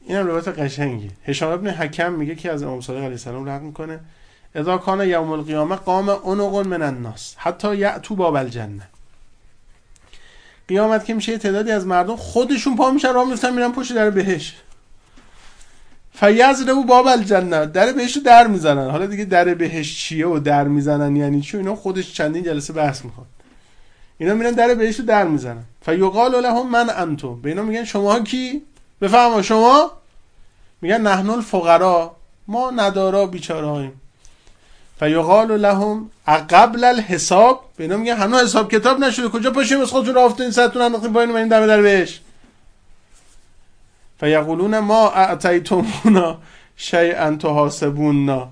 این هم روایت قشنگی. هشام ابن حکم میگه که از امام صادق علیه السلام نقل می‌کنه. اذا کان یوم القیامه قام انق من الناس حتی یعتو باب الجنه قیامت که میشه تعدادی از مردم خودشون پا میشن راه میفتن میرن پشت در بهش فیزر او باب الجنه در بهش در می‌زنن. حالا دیگه در بهش چیه و در می‌زنن یعنی چی؟ اینا خودش چندین جلسه بحث می‌خواد اینا میرن در بهش در می‌زنن. فیقال لهم من انتم. به اینا میگن شما کی؟ بفهمو شما؟ میگن نحن الفقرا. ما ندارا بیچاره هاییم فیقال لهم قبل الحساب. به اینا میگن هنوز حساب کتاب نشده. کجا پاشیم؟ از خودتون رفتین ساعتون انداختین پایین این دم در بهش فیقولون ما اعطیتمونا شیئا تحاسبوننا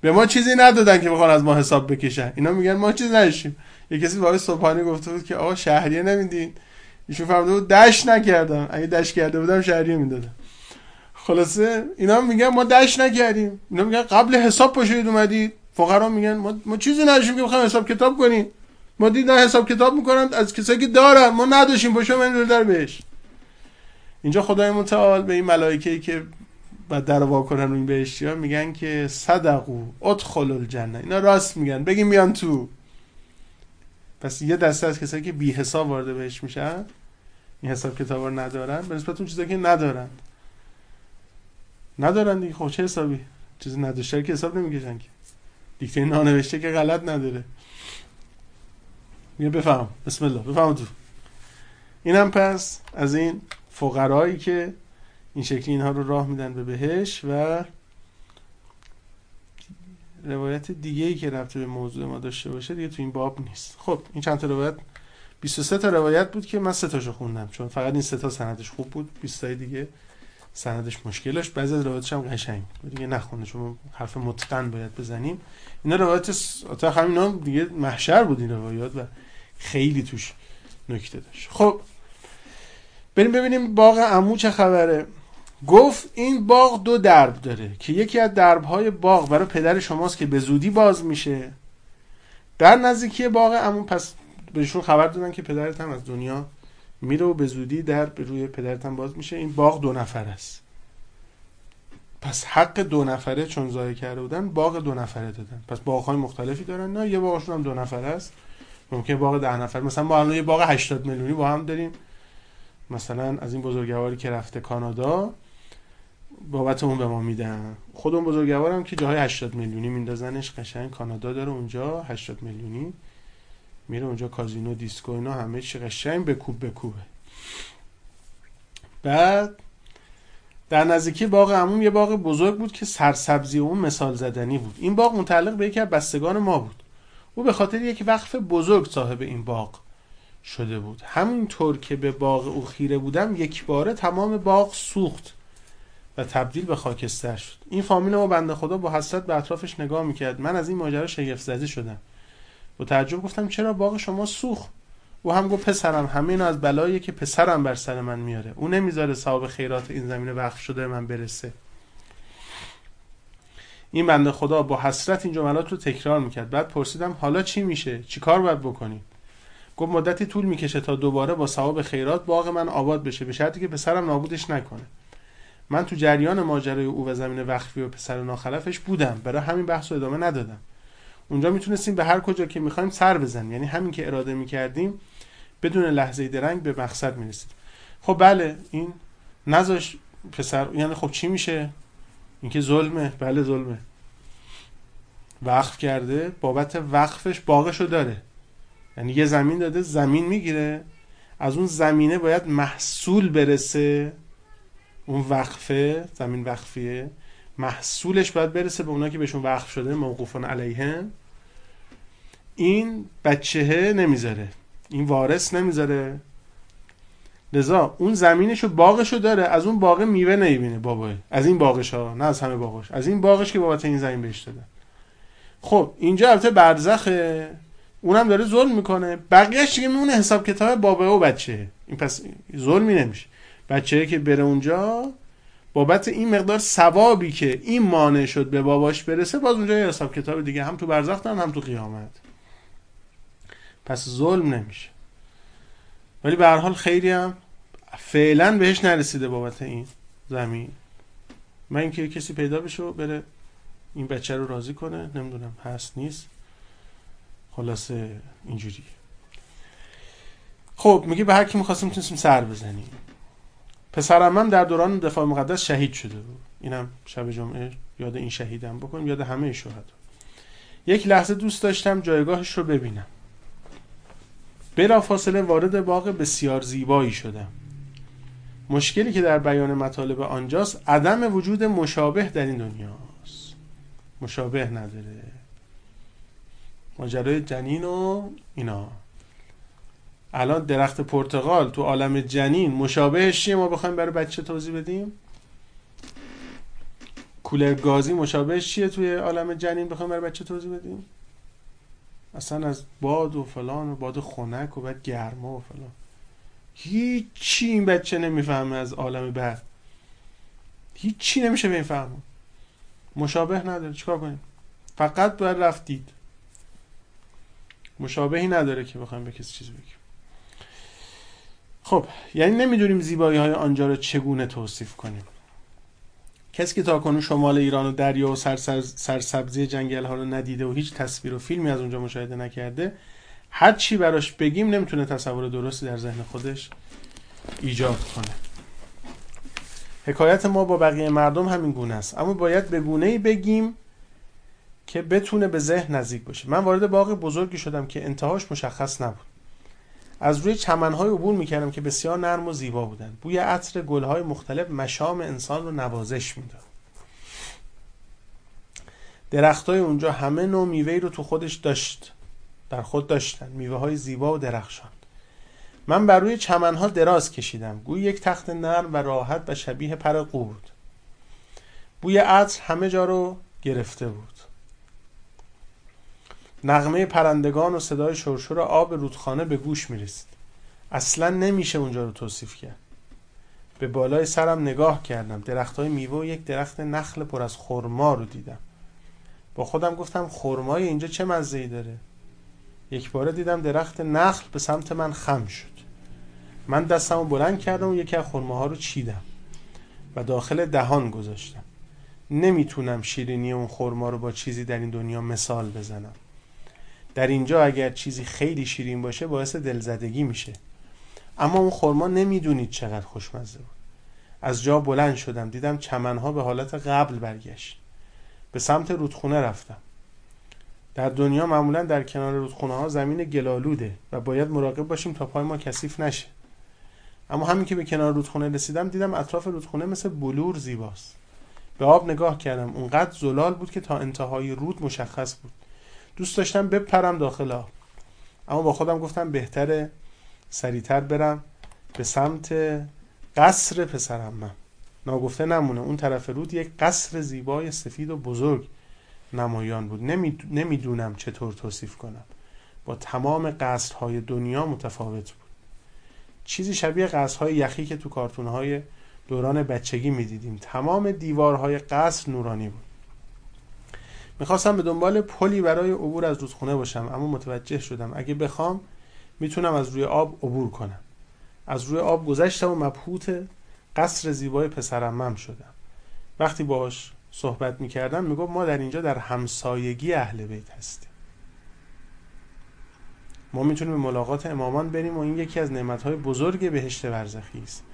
به ما چیزی ندادن که بخوان از ما حساب بکشن. اینا میگن ما چیزی نداشتیم. یه کسی باید صبحانه گفته بود که آقا شهریه نمیدین. ایشون فهمده بود دش نکردم. اگه دش کرده بودم شهریه می‌دادم. خلاصه اینا میگن ما دش نکردیم. اینا میگن قبل حساب پاشید اومدید. فقرا میگن ما, ما چیزی نداشتیم که بخوایم حساب کتاب کنیم. ما دیدن حساب کتاب می‌کنن از کسایی که دارن. ما نداشتیم پاشو من در بهش. اینجا خدای متعال به این ملائکه که بعد در واکنن این بهشتی ها میگن که صدقو ادخل الجنه. اینا راست میگن. بگیم میان تو. پس یه دسته از کسایی که بی حساب وارد بهش میشن این حساب کتاب رو ندارن به نسبت اون چیزایی که ندارن. ندارن دیگه خب چه حسابی؟ چیزی نداشته که حساب نمی‌کشن که. دیکته نانوشته که غلط نداره. میگه بفهم. بسم الله. بفهم تو. اینم پس از این فقرایی که این شکلی اینها رو راه میدن به بهش و روایت دیگه ای که رفته به موضوع ما داشته باشه دیگه تو این باب نیست. خب این چند تا روایت. 23 تا روایت بود که من سه تاشو خوندم چون فقط این سه تا سندش خوب بود. 20 تا دیگه سندش مشکل داشت. بعضی از روایتش هم قشنگ دیگه نخونده چون حرف متقن باید بزنیم. اینا روایت تا همینا دیگه محشر بود این روایات و خیلی توش نکته داشت. خب بریم ببینیم باغ عمو چه خبره. گفت این باغ دو درب داره که یکی از دربهای باغ برای پدر شماست که به زودی باز میشه. در نزدیکی باغ عمو پس بهشون خبر دادن که پدرت هم از دنیا میره و به زودی در به روی پدرت هم باز میشه. این باغ دو نفر است. پس حق دو نفره چون ضایع کرده بودن باغ دو نفره دادن. پس باغ مختلفی دارن. نه یه باغشون هم دو نفر است. ممکن باغ ده نفر. مثلا ما الان یه باغ 80 میلیونی با هم داریم. مثلا از این بزرگواری که رفته کانادا بابت اون به ما میدن. خود اون بزرگوارم که جاهای 80 میلیونی میندازنش قشنگ. کانادا داره اونجا 80 میلیونی. میره اونجا کازینو دیسکو اینا همه چی قشنگ بکوب بکوبه بعد در نزدیکی باغ عموم یه باغ بزرگ بود که سرسبزی اون مثال زدنی بود. این باغ متعلق به یکی از بستگان ما بود. او به خاطر یک وقف بزرگ صاحب این باغ شده بود. همینطور که به باغ او خیره بودم یک باره تمام باغ سوخت. و تبدیل به خاکستر شد. این فامیل ما بنده خدا با حسرت به اطرافش نگاه می‌کرد. من از این ماجرا شگفت زده شدم. با تعجب گفتم چرا باغ شما سوخت؟ او هم گفت پسرم همه از بلایی که پسرم بر سر من میاره. او نمی‌ذاره صاحب خیرات این زمینه وقف شده من برسه. این بنده خدا با حسرت این جملات رو تکرار می‌کرد. بعد پرسیدم حالا چی میشه؟ چی کار باید بکنیم گفت مدتی طول می‌کشه تا دوباره با ثواب خیرات باغ من آباد بشه به شرطی که پسرم نابودش نکنه. من تو جریان ماجرای او و زمین وقفی و پسر ناخلفش بودم. برای همین بحث رو ادامه ندادم. اونجا می‌تونستیم به هر کجا که می‌خوایم سر بزنیم. یعنی همین که اراده می‌کردیم بدون لحظه درنگ به مقصد می‌رسید خب بله این نذاش پسر یعنی خب چی میشه؟ اینکه ظلمه. بله ظلمه. وقف کرده بابت وقفش باغشو داره. یعنی یه زمین داده زمین می‌گیره. از اون زمینه باید محصول برسه. اون وقفه زمین وقفیه محصولش باید برسه به اونا که بهشون وقف شده موقوفان علیهم این بچهه نمی‌ذاره. این وارث نمی‌ذاره. لذا اون زمینشو باغشو داره. از اون باغ میوه نمی‌بینه بابا از این باغش ها نه از همه باغش از این باغش که بابت این زمین بهش داده خب اینجا البته برزخه. اونم داره ظلم می‌کنه. بقیهش دیگه میمونه حساب کتاب بابا و بچه این پس ظلمی نمیشه. بچه که بره اونجا بابت این مقدار ثوابی که این مانع شد به باباش برسه باز اونجا یه حساب کتاب دیگه هم تو برزخ هم تو قیامت. پس ظلم نمیشه. ولی به هر حال خیلی هم فعلا بهش نرسیده بابت این زمین. من اینکه کسی پیدا بشه بره این بچه رو راضی کنه نمی‌دونم هست نیست. خلاصه اینجوری خب میگه به هر کی می‌خواستیم می‌تونستیم سر بزنیم. پسرم هم در دوران دفاع مقدس شهید شده بود. اینم شب جمعه یاد این شهیدم بکنیم یاد همه شهدا. یک لحظه دوست داشتم جایگاهش رو ببینم. بلا فاصله وارد باغ بسیار زیبایی شدم. مشکلی که در بیان مطالب آنجاست عدم وجود مشابه در این دنیاست. مشابه نداره. ماجرای جنین و اینا. الان درخت پرتغال تو عالم جنین مشابهش چیه؟ ما بخوایم برای بچه توضیح بدیم. کولر گازی مشابهش چیه توی عالم جنین؟ بخوایم برای بچه توضیح بدیم. اصلا از باد و فلان و باد خنک و بعد گرما و فلان. هیچی این بچه نمی‌فهمه از عالم بعد. هیچی نمیشه به این فهمون مشابه نداره. چیکار کنیم؟ فقط باید رفتید. مشابهی نداره که بخوایم به کسی چیز بگیم. خب یعنی نمی‌دونیم زیبایی های آنجا رو چگونه توصیف کنیم. کسی که تاکنون شمال ایران و دریا و سرسبزی جنگل ها رو ندیده و هیچ تصویر و فیلمی از اونجا مشاهده نکرده هر چی براش بگیم نمی‌تونه تصور درستی در ذهن خودش ایجاد کنه. حکایت ما با بقیه مردم همین گونه است. اما باید به گونه ای بگیم که بتونه به ذهن نزدیک باشه. من وارد باغ بزرگی شدم که انتهاش مشخص نبود. از روی چمنهای عبور می‌کردم که بسیار نرم و زیبا بودند. بوی عطر گلهای مختلف مشام انسان رو نوازش می‌داد. درختای اونجا همه نوع میوه رو تو خودش داشت در خود داشتن. میوه های زیبا و درخشان. من بر روی چمنها دراز کشیدم. گوی یک تخت نرم و راحت و شبیه پر بود بوی عطر همه جا رو گرفته بود. نغمه پرندگان و صدای شرشور آب رودخانه به گوش می‌رسید. اصلا نمیشه اونجا رو توصیف کرد. به بالای سرم نگاه کردم. درخت های میوه و یک درخت نخل پر از خرما رو دیدم. با خودم گفتم خرمای اینجا چه مزه ای داره؟ یک باره دیدم درخت نخل به سمت من خم شد. من دستم رو بلند کردم و یکی از خرماها رو چیدم و داخل دهان گذاشتم. نمی‌تونم شیرینی اون خرما رو با چیزی در این دنیا مثال بزنم. در اینجا اگر چیزی خیلی شیرین باشه باعث دلزدگی میشه. اما اون خورما نمی‌دونید چقدر خوشمزه بود. از جا بلند شدم دیدم چمنها به حالت قبل برگشت. به سمت رودخونه رفتم. در دنیا معمولا در کنار رودخونه ها زمین گلالوده و باید مراقب باشیم تا پای ما کثیف نشه. اما همین که به کنار رودخونه رسیدم دیدم اطراف رودخونه مثل بلور زیباست. به آب نگاه کردم. اونقدر زلال بود که تا انتهای رود مشخص بود. دوست داشتم بپرم داخل آب. اما با خودم گفتم بهتره سریعتر برم به سمت قصر پسرم. من ناگفته نمونه. اون طرف رود یک قصر زیبای سفید و بزرگ نمایان بود. نمی‌دونم چطور توصیف کنم. با تمام قصرهای دنیا متفاوت بود. چیزی شبیه قصرهای یخی که تو کارتونهای دوران بچگی می‌دیدیم. تمام دیوارهای قصر نورانی بود. می‌خواستم به دنبال پلی برای عبور از رودخونه باشم اما متوجه شدم اگه بخوام می‌تونم از روی آب عبور کنم. از روی آب گذشتم و مبهوت قصر زیبای پسرمم شدم. وقتی باش صحبت می‌کردم می‌گفت ما در اینجا در همسایگی اهل بیت هستیم. ما می‌تونیم به ملاقات امامان بریم و این یکی از نعمتهای بزرگ بهشت برزخی است.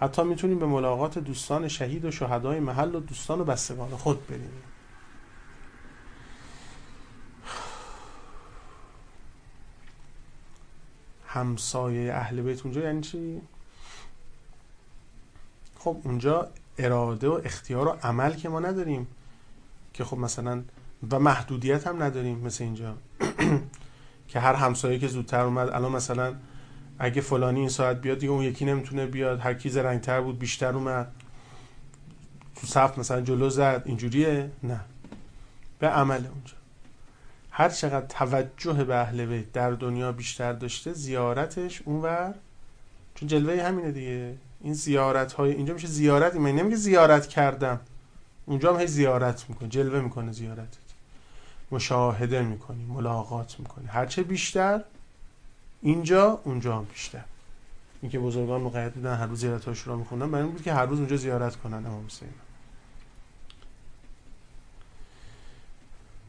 حتی می‌تونیم به ملاقات دوستان شهید و شهدای محل و دوستان و بستگان خود بریم. همسایه اهل بیت اونجا یعنی چی؟ خب اونجا اراده و اختیار و عمل که ما نداریم که خب مثلا و محدودیت هم نداریم مثل اینجا. (clears throat) که هر همسایه که زودتر اومد الان مثلا اگه فلانی این ساعت بیاد دیگه اون یکی نمی‌تونه بیاد هر کی زرنگتر بود بیشتر اومد. تو صف مثلا جلو زد اینجوریه؟ نه. به عمل اونجا. هر چقدر توجه به اهل بیت در دنیا بیشتر داشته زیارتش اونور. چون جلوه همینه دیگه. این زیارت های اینجا میشه زیارت من نمیگه زیارت کردم. اونجا هم هی زیارت می‌کنه جلوه می‌کنه زیارتت. مشاهده می‌کنی ملاقات می‌کنی. هرچه بیشتر اینجا اونجا هم بیشتر. این که بزرگان مقید بودن هر روز زیارت هاش رو میخوندن برای این بود که هر روز اونجا زیارت کنن امام حسین.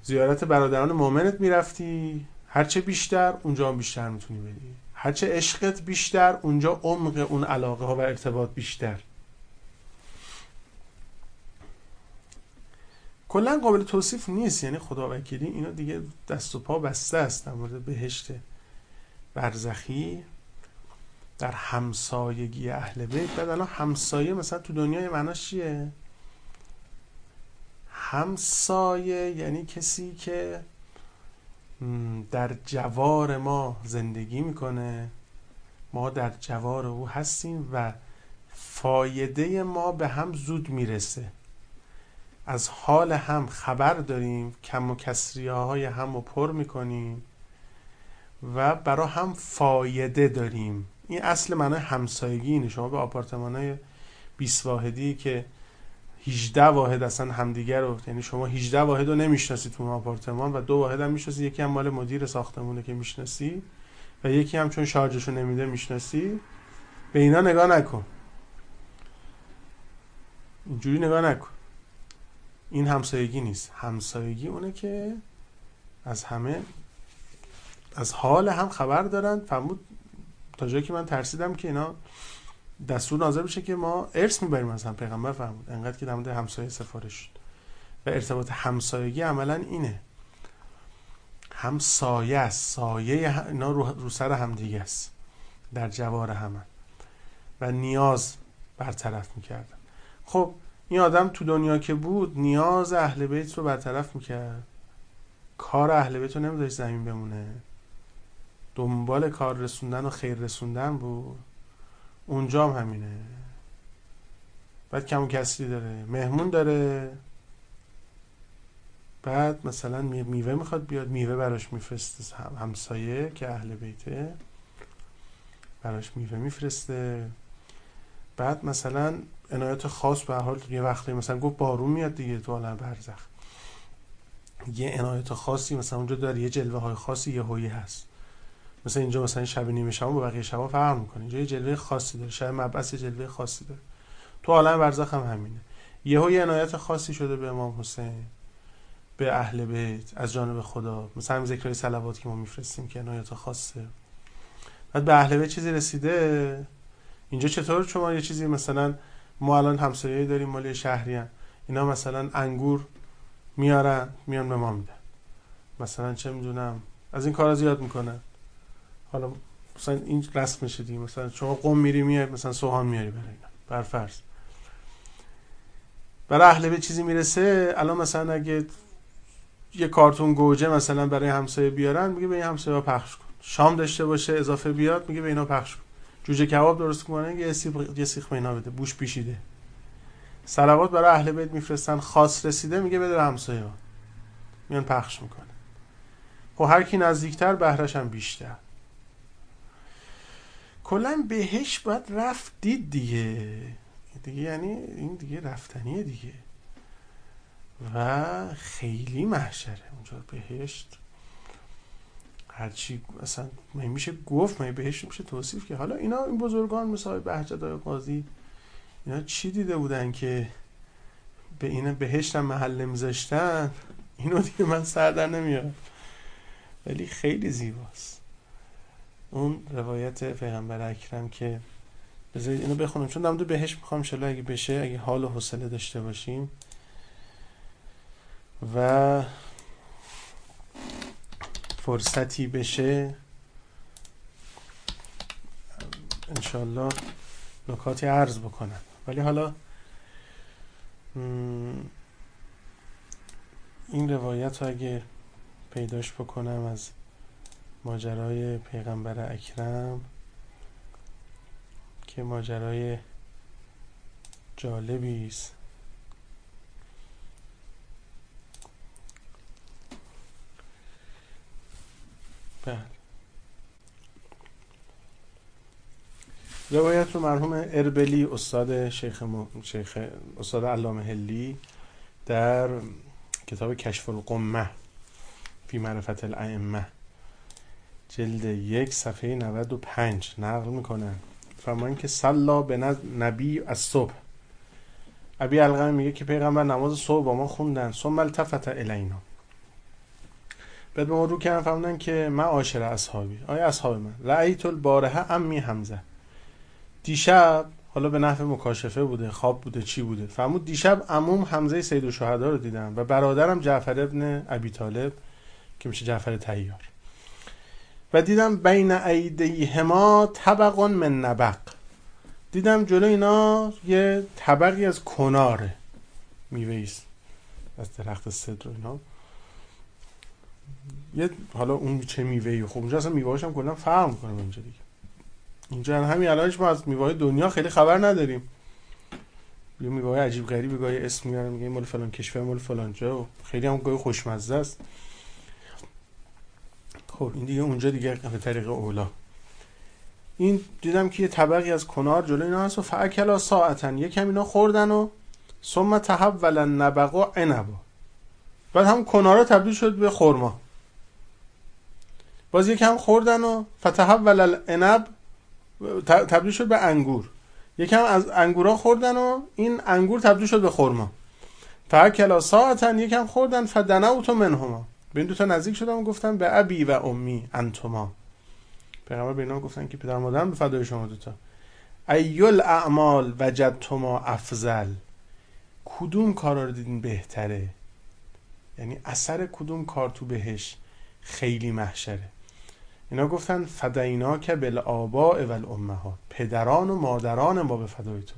زیارت برادران مؤمنت می‌رفتی. هرچه بیشتر اونجا هم بیشتر می‌تونی بری. هرچه عشقت بیشتر اونجا عمق اون علاقه ها و ارتباط بیشتر. کلا قابل توصیف نیست. یعنی خدا وکیلی اینا دیگه دست و پا بسته است. در مورد بهشت برزخی در همسایگی اهل بیت. بعد الان همسایه مثلا تو دنیای معناش چیه؟ همسایه یعنی کسی که در جوار ما زندگی می‌کنه. ما در جوار او هستیم و فایده ما به هم زود می‌رسه. از حال هم خبر داریم کم و کسری های هم رو پر می‌کنیم و برا هم فایده داریم. این اصل معنای همسایگی اینه. شما به آپارتمان های 20 واحدی که 18 واحد اصلا همدیگر رو یعنی شما 18 واحد رو نمی‌شناسید تو آپارتمان و دو واحد هم می‌شناسی یکی هم مال مدیر ساختمونه که می‌شناسی و یکی هم چون شارژشو نمیده می‌شناسی به اینا نگاه نکن. اینجوری نگاه نکن. این همسایگی نیست. همسایگی اونه که از همه از حال هم خبر دارن. فرمود تا جایی که من ترسیدم که اینا دستور نازل بشه که ما ارث می‌بریم از هم. پیغمبر فرمود انقدر که در همسایه سفارش شد. و ارتباط همسایگی عملا اینه. همسایه است. سایه اینا رو, سر هم دیگه است. در جوار همه. و نیاز برطرف می‌کردن خب این آدم تو دنیا که بود نیاز اهل بیت رو برطرف می‌کرد. کار اهل بیت رو نمیداشت زمین بمونه. دنبال کار رسوندن و خیر رسوندن بود. اونجا هم همینه. بعد کم کسری داره. مهمون داره. بعد مثلا میوه می‌خواد بیاد. میوه براش میفرسته. همسایه که اهل بیته. براش میوه میفرسته. بعد مثلا عنایت خاص به حال یه وقتی مثلا گفت بارون میاد دیگه تو عالم برزخ. یه عنایت خاصی مثلا اونجا داره. یه جلوه های خاصی یه هویی هست. مثلا اینجا مثلا شب نیمه شب با بقیه شب فرق می‌کنه. اینجا یه جلوه خاصی داره. شب مبعث جلوه خاصی داره. تو عالم برزخ هم همینه. یه یه عنایت خاصی شده به امام حسین به اهل بیت از جانب خدا. مثلا همین ذکرهای صلوات که ما میفرستیم که عنایت خاصه. بعد به اهل بیت چیزی رسیده؟ اینجا چطور؟ شما یه چیزی مثلا ما الان همسایه داریم مالی شهری هم. اینا مثلا انگور میارن میان به ما میدن. مثلا چه می‌دونم از این کارا زیاد می‌کنن. حالا مثلا این رسم میشه دیگه. مثلا شما قم میری میای مثلا سوهان میاری برای اینا. بر فرض. برای اهل به چیزی می‌رسه؟ الان مثلا اگه یه کارتون گوجه مثلا برای همسایه بیارن میگه به این همسایه پخش کن. شام داشته باشه اضافه بیاد میگه به اینا پخش کن. جوجه کباب درست کنه یه سیخ یه سیخ اینا بده. بوش پیشیده. صلوات برای اهل بیت میفرستن خاص رسیده میگه بده همسایه ها. میان پخش می‌کنه خب هر کی نزدیکتر بهرش هم بیشتر. کلا بهش باید رفت دید دیگه. دیگه یعنی این دیگه رفتنیه دیگه. و خیلی محشره. اونجا بهشت هرچی اصلا میشه گفت می بهشت میشه توصیف که حالا اینا این بزرگان مثل بهجت قاضی اینا چی دیده بودن که به این بهشت هم محل نمیذاشتن؟ اینو دیگه من سر در نمیارم. ولی خیلی زیباست. اون روایت پیغمبر اکرم که بذارید اینو بخونم. چون دمدو بهش می‌خوام شلا اگه بشه اگه حال و حوصله داشته باشیم. و فرصتی بشه انشالله نکاتی عرض بکنم. ولی حالا این روایت رو اگه پیداش بکنم از ماجرای پیغمبر اکرم که ماجرای جالبی است. بله. روایت رو مرحوم اربلی استاد شیخ, م... شیخ استاد علامه هلی در کتاب کشف القمه فی معرفت الائمه جلد یک صفحه 95 نقل می‌کنن فرمان که سلا به نبی از صبح. ابی القم میگه که پیغمبر نماز صبح با ما خوندن. ثم التفت الینا. بعد به ما رو کردن که من عاشر اصحابی. آیا اصحاب من؟ رأیت البارحه امی حمزه. دیشب حالا به نحو مکاشفه بوده خواب بوده چی بوده؟ فرمود دیشب عموم حمزه سید و رو دیدم و برادرم جعفر ابن ابی طالب که میشه جعفر تیار و دیدم بین هما طبق من نبق. دیدم جلو اینا یه طبقی از کناره میوه از درخت صدر اینا. یه حالا اون چه میوه خب اونجا اصلا میوهاش هم کلا فرق می‌کنه اونجا دیگه. اینجا همین الانش ما از میوه دنیا خیلی خبر نداریم. یه میوه عجیب غریبی گاهی اسم میارن میگه مال فلان کشور مال فلان جا. و خیلی هم گاهی خوشمزه است. خب این دیگه اونجا دیگه به طریق اولا. این دیدم که یه طبقی از کنار جلو اینا هست و فعکلا ساعتن. یکم اینا خوردن و ثم تحول النبق و بعد هم کنارا تبدیل شد به خرما. باز یکم خوردن و فتحول العنب تبدیل شد به انگور. یکم از انگورا خوردن و این انگور تبدیل شد به خرما. فعکلا ساعتن یکم خوردن فدنوت منهما. به این دوتا نزدیک شدم و گفتم به ابی و امی انتما. پیغمبر به اینا گفتن که پدر مادرم به فدای شما دوتا ایل اعمال وجدتما افضل. کدوم کارا رو دیدین بهتره؟ یعنی اثر کدوم کار تو بهش خیلی محشره؟ اینا گفتن فدینا که بل آباء و پدران و مادران ما به فدای تو.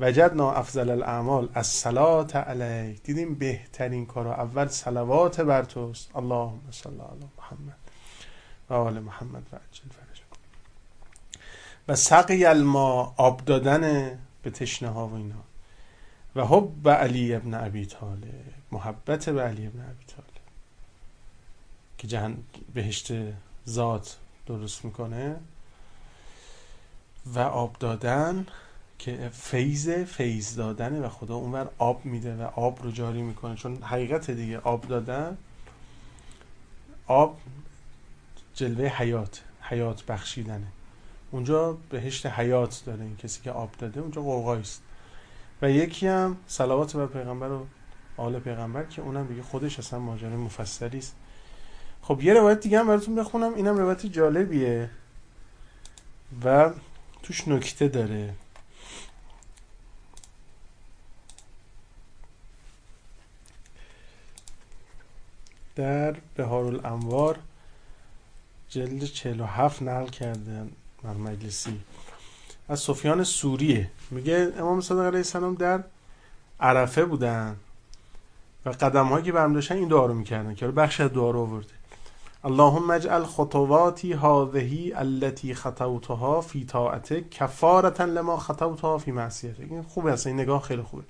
وجدنا افضل الاعمال از صلات علیک دیدیم بهترین کارا اول صلوات بر توست. اللهم صل علی محمد و آل محمد و عجل فرج و سقی الما آب دادن به تشنه ها و اینا. و حب علی ابن ابی طالب محبت به علی ابن ابی طالب. که جهن بهشت ذات درست می‌کنه. و آب دادن که فیض فیض دادنه و خدا اونور آب میده و آب رو جاری می‌کنه. چون حقیقت دیگه آب دادن آب جلوه حیات حیات بخشیدنه. اونجا بهشت حیات داره این کسی که آب داده اونجا قوقایی است و یکی هم صلوات بر پیغمبر و آل پیغمبر که اونم دیگه خودش اصلا ماجرای مفصلی است. خب یه روایت دیگه هم براتون بخونم. اینم روایت جالبیه و توش نکته داره. در بهار الانوار جلد 47 نقل کردن من مجلسی. از سفیان سوریه. میگه امام صادق علیه السلام در عرفه بودن و قدم هایی که برم داشتن این دعا رو می‌کردن که بخش دعا رو آورده. اللهم اجعل خطواتی هذهی التي خطوتها فی طاعتک کفارتا لما خطوتها فی معصیتک. این خوبه اصلا این نگاه خیلی خوبه.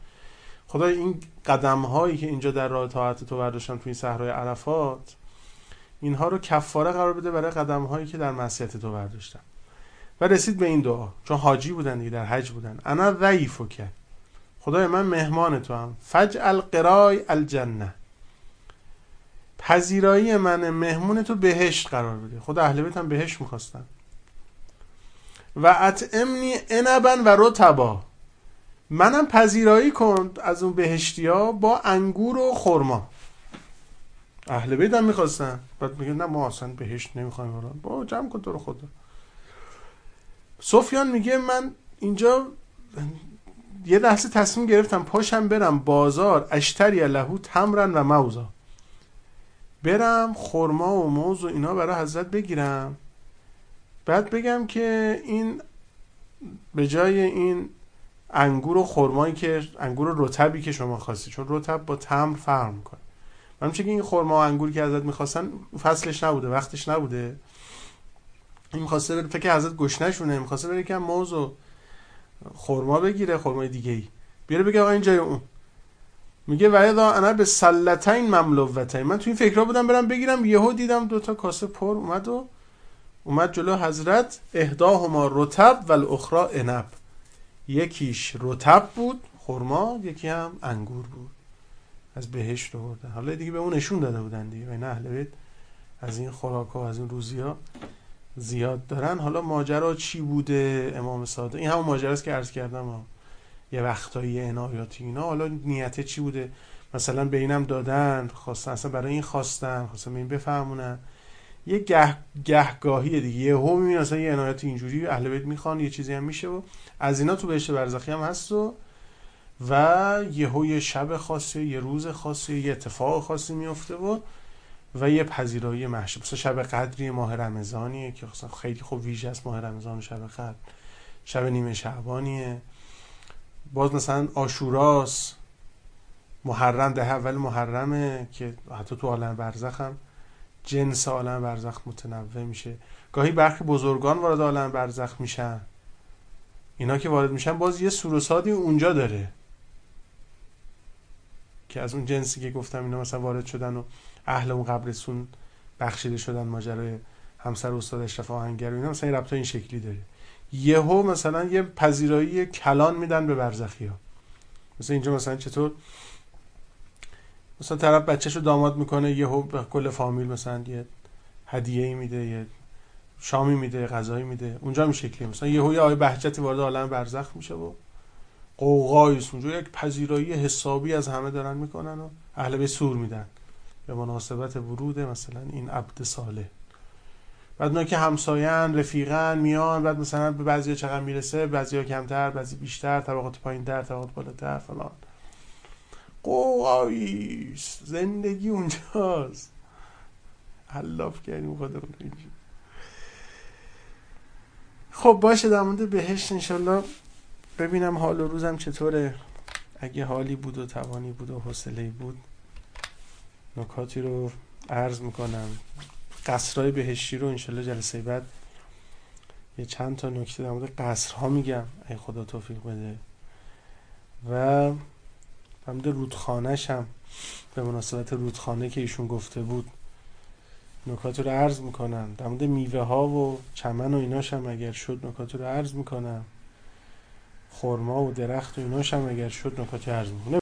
خدا این قدم هایی که اینجا در راه طاعت تو برداشتم توی این صحرای عرفات اینها رو کفاره قرار بده برای قدم هایی که در معصیت تو برداشتم و رسید به این دعا. چون حاجی بودن دیگه در حج بودن. انا ضعیف کرد خدای من مهمان تو هم. فجعل قرای الجنه پذیرایی من مهمون تو بهشت قرار بده. خدا اهل بیت هم بهشت می‌خواستن. و اطعمنی انبن و رتبا منم پذیرایی کن از اون بهشتی با انگور و خرما. اهل بیت هم می‌خواستن. بعد میگه نه ما اصلا بهشت نمی‌خوایم با جمع کن تو رو خدا. سفیان میگه من اینجا یه لحظه تصمیم گرفتم پاشم برم بازار. اشتری لهو تمرن و موزا برم خرما و موز و اینا برای حضرت بگیرم. بعد بگم که این به جای این انگور و خرمایی که انگور و رطبی که شما خواستی. چون رطب با تمر فرق می‌کنه. من که این خرما و انگوری که ازت می‌خواستن فصلش نبوده وقتش نبوده. این می‌خواسته بره فکر حضرت گشنشونه می‌خواسته بره که موز و خرما بگیره خرمای دیگه ای بیاره بگه آقا این جای اون. میگه و اذا انا به سلتین مملوتین. من تو این فکرها بودم برم بگیرم یهو دیدم دوتا کاسه پر اومد و اومد جلو حضرت اهداهما رتب و انب یکیش رتب بود خرما یکی هم انگور بود. از بهشت بردن. حالا دیگه به اون نشون داده بودن دیگه این اهل بیت. از این خوراک ها از این روزی ها زیاد دارن. حالا ماجرا چی بوده؟ امام صادق این همون ماجراست که عرض کردم ها. یه وقتایی عنایاتی اینا. حالا نیته چی بوده؟ مثلا به اینم دادن خواستن. اصلا برای این خواستن خواستن به این بفهمونن. یه گه گهگاهی دیگه. یه هم می‌بینی اصلا یه عنایت اینجوری اهل بیت می‌خوان یه چیزی هم میشه و از اینا تو بهشت برزخی هم هست و و یه یه شب خاصی یه روز خاصی یه اتفاق خاصی میفته و و یه پذیرایی محشب مثلا شب قدری ماه رمضانیه که خیلی خوب ویژه است ماه رمضان و شب قدر. شب نیمه شعبانیه. باز مثلا آشوراس محرم ده اول محرمه که حتی تو عالم برزخ هم جنس عالم برزخ متنوع میشه. گاهی برخی بزرگان وارد عالم برزخ میشن. اینا که وارد میشن باز یه سوروسادی اونجا داره. که از اون جنسی که گفتم اینا مثلا وارد شدن و اهل اون قبرستون بخشیده شدن ماجرای همسر استاد اشرف آهنگر و اینا مثلا این این شکلی داره. یهو مثلا یه پذیرایی کلان میدن به برزخی ها مثلا اینجا مثلا چطور؟ مثلا طرف بچهشو داماد می‌کنه یهو به کل فامیل مثلا یه هدیه ای میده یه شامی میده غذایی میده. اونجا می شکلی مثلا یهو یه آیه بهجتی وارد عالم برزخ میشه و قوقایی اونجا یک پذیرایی حسابی از همه دارن می‌کنن و اهل به سور میدن. به مناسبت ورود مثلا این عبد صالح. بعد اونا که همساین رفیقن میان بعد مثلا به بعضی چقدر می‌رسه بعضی کمتر بعضی بیشتر طبقات پایین در طبقات بالاتر فلان. قوقایی زندگی اونجاست. حلاف کردیم خودمون اینجا خب باشه در مورد بهشت انشالله ببینم حال و روزم چطوره. اگه حالی بود و توانی بود و حوصله بود نکاتی رو عرض می‌کنم. قصرهای بهشتی رو انشالله جلسه بعد یه چند تا نکته در مورد قصرها میگم. ای خدا توفیق بده. و در مورد رودخانهش هم به مناسبت رودخانه که ایشون گفته بود. نکات رو عرض می‌کنم. در مورد میوه ها و چمن و ایناش هم اگر شد نکات رو عرض می‌کنم. خورما و درخت و ایناش هم اگر شد نکات عرض می‌کنم.